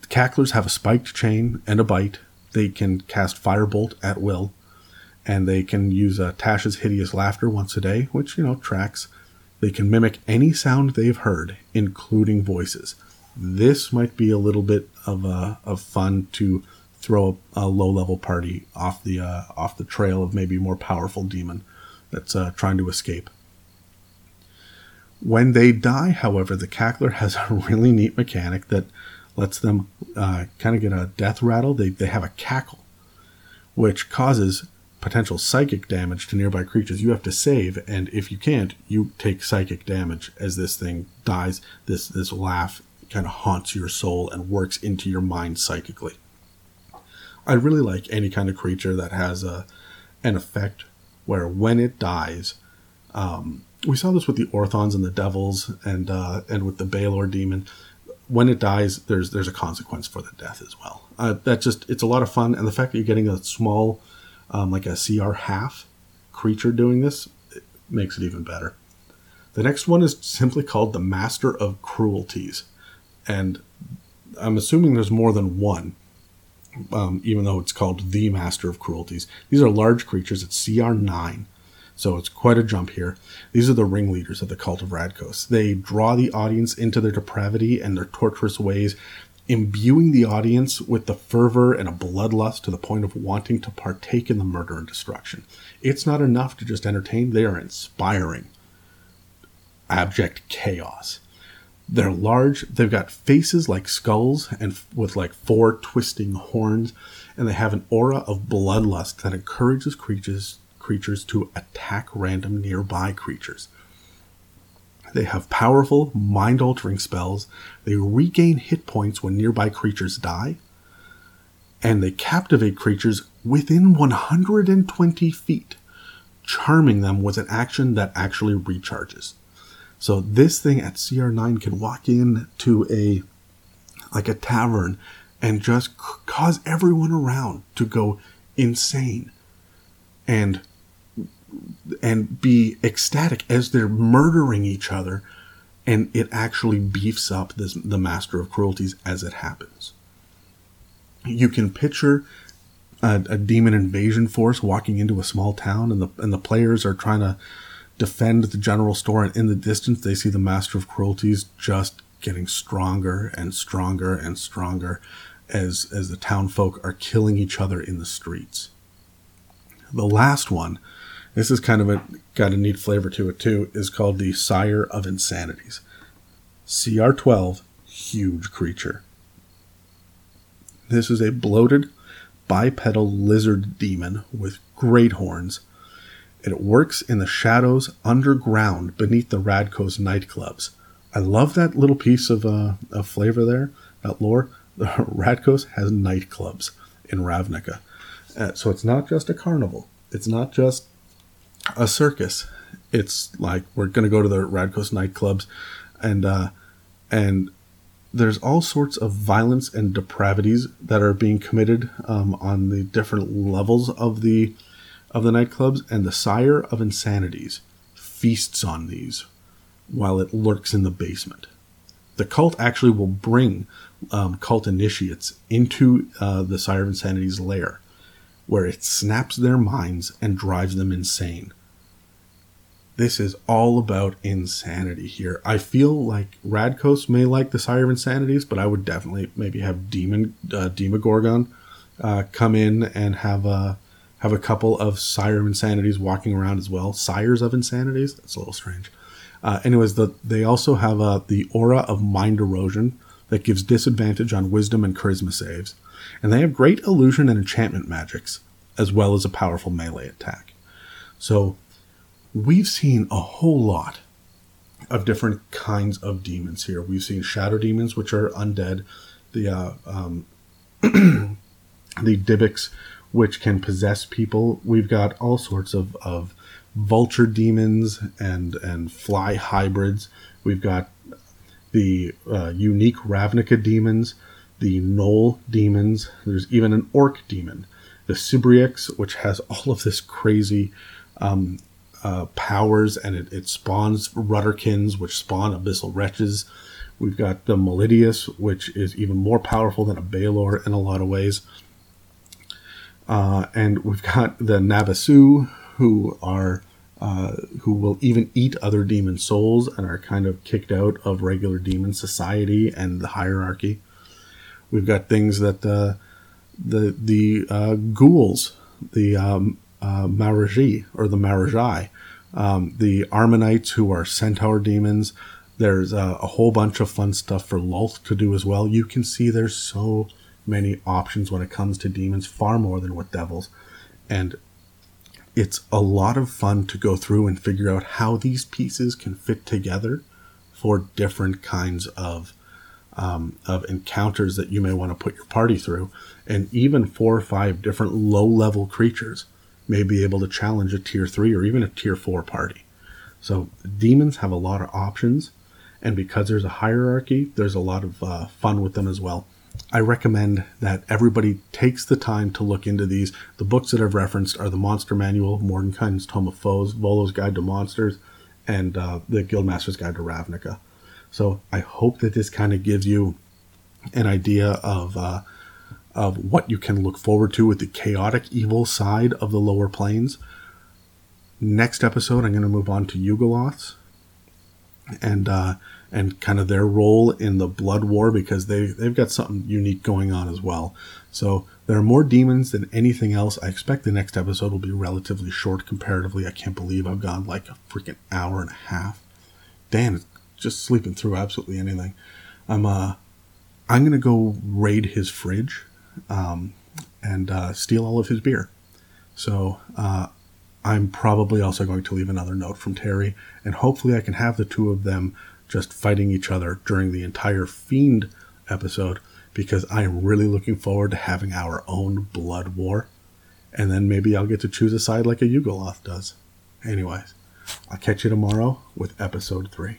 The cacklers have a spiked chain and a bite. They can cast firebolt at will, and they can use uh, Tasha's hideous laughter once a day, which you know tracks. They can mimic any sound they've heard, including voices. This might be a little bit of uh, of fun to throw a, a low level party off the uh, off the trail of maybe more powerful demon that's uh, trying to escape. When they die, however, the cackler has a really neat mechanic that lets them uh, kind of get a death rattle. They, they have a cackle, which causes potential psychic damage to nearby creatures you have to save, and if you can't, you take psychic damage as this thing dies. This this laugh kind of haunts your soul and works into your mind psychically. I really like any kind of creature that has a an effect where when it dies, um, we saw this with the Orthons and the Devils, and uh, and with the Balor demon. When it dies, there's there's a consequence for the death as well. Uh, that just it's a lot of fun, and the fact that you're getting a small, um, like a CR half creature doing this makes it even better. The next one is simply called the Master of Cruelties, and I'm assuming there's more than one um, even though it's called the Master of Cruelties. These are large creatures. It's CR9, so it's quite a jump here. These are the ringleaders of the cult of Rakdos. They draw the audience into their depravity and their torturous ways, imbuing the audience with the fervor and a bloodlust to the point of wanting to partake in the murder and destruction. It's not enough to just entertain, they are inspiring abject chaos. They're large. They've got faces like skulls and with like four twisting horns, and they have an aura of bloodlust that encourages creatures creatures to attack random nearby creatures. They have powerful, mind altering spells. They regain hit points when nearby creatures die. And they captivate creatures within 120 feet, charming them with an action that actually recharges. So this thing at CR9 can walk in to a like a tavern and just cause everyone around to go insane and and be ecstatic as they're murdering each other and it actually beefs up this the master of cruelties as it happens. You can picture a, a demon invasion force walking into a small town and the and the players are trying to defend the general store, and in the distance, they see the Master of Cruelties just getting stronger and stronger and stronger as as the town folk are killing each other in the streets. The last one, this is kind of a got a neat flavor to it too, is called the Sire of Insanities. CR12, huge creature. This is a bloated bipedal lizard demon with great horns it works in the shadows underground beneath the Rakdos nightclubs. I love that little piece of, uh, of flavor there, that lore. The Rakdos has nightclubs in Ravnica. Uh, so it's not just a carnival. It's not just a circus. It's like we're going to go to the Rakdos nightclubs and uh, and there's all sorts of violence and depravities that are being committed um, on the different levels of the of the nightclubs, and the sire of insanities feasts on these while it lurks in the basement. The cult actually will bring um, cult initiates into uh, the Sire of Insanity's lair, where it snaps their minds and drives them insane. This is all about insanity here. I feel like Rakdos may like the Sire of Insanities, but I would definitely maybe have Demon uh, Demogorgon uh, come in and have a have a couple of Sire of Insanities walking around as well. Sires of Insanities? That's a little strange. Uh, anyways, the, they also have uh, the aura of mind erosion that gives disadvantage on wisdom and charisma saves. And they have great illusion and enchantment magics, as well as a powerful melee attack. So we've seen a whole lot of different kinds of demons here. We've seen shadow demons, which are undead, the uh, um, the Dybbuk, which can possess people. We've got all sorts of, of vulture demons and and fly hybrids. We've got the uh, unique Ravnica demons, the Gnoll demons. There's even an orc demon, the Sibriex, which has all of this crazy um, uh, powers, and it, it spawns Rutterkins, which spawn abyssal wretches. We've got the Molydeus, which is even more powerful than a Balor in a lot of ways. Uh, and we've got the Nabassu, who are uh, who will even eat other demon souls and are kind of kicked out of regular demon society and the hierarchy. We've got things that uh, the the uh, ghouls, the um, uh, Maurezhi or the Maurezhi, um, the Armanites who are centaur demons. There's a whole bunch of fun stuff for Lolth to do as well. You can see there's so many options when it comes to demons, far more than with devils. And it's a lot of fun to go through and figure out how these pieces can fit together for different kinds of um, of encounters that you may want to put your party through, and even four or five different low level creatures may be able to challenge a tier three or even a tier four party. So demons have a lot of options, and because there's a hierarchy, there's a lot of uh, fun with them as well. I recommend that everybody takes the time to look into these. The books that I've referenced are the Monster Manual, Mordenkainen's Tome of Foes, Volo's Guide to Monsters, and uh, the Guildmaster's Guide to Ravnica. So I hope that this kind of gives you an idea of uh, of what you can look forward to with the chaotic evil side of the lower planes. Next episode, I'm going to move on to Yugoloths, and uh, and kind of their role in the blood war because they they've got something unique going on as well. So there are more demons than anything else. I expect the next episode will be relatively short comparatively. I can't believe I've gone like a freaking hour and a half. Dan just sleeping through absolutely anything. I'm uh I'm gonna go raid his fridge, um, and uh, steal all of his beer. So uh, I'm probably also going to leave another note from Terry, and hopefully I can have the two of them just fighting each other during the entire Fiend episode because I am really looking forward to having our own blood war. And then maybe I'll get to choose a side like a Yugoloth does. Anyways, I'll catch you tomorrow with episode 3.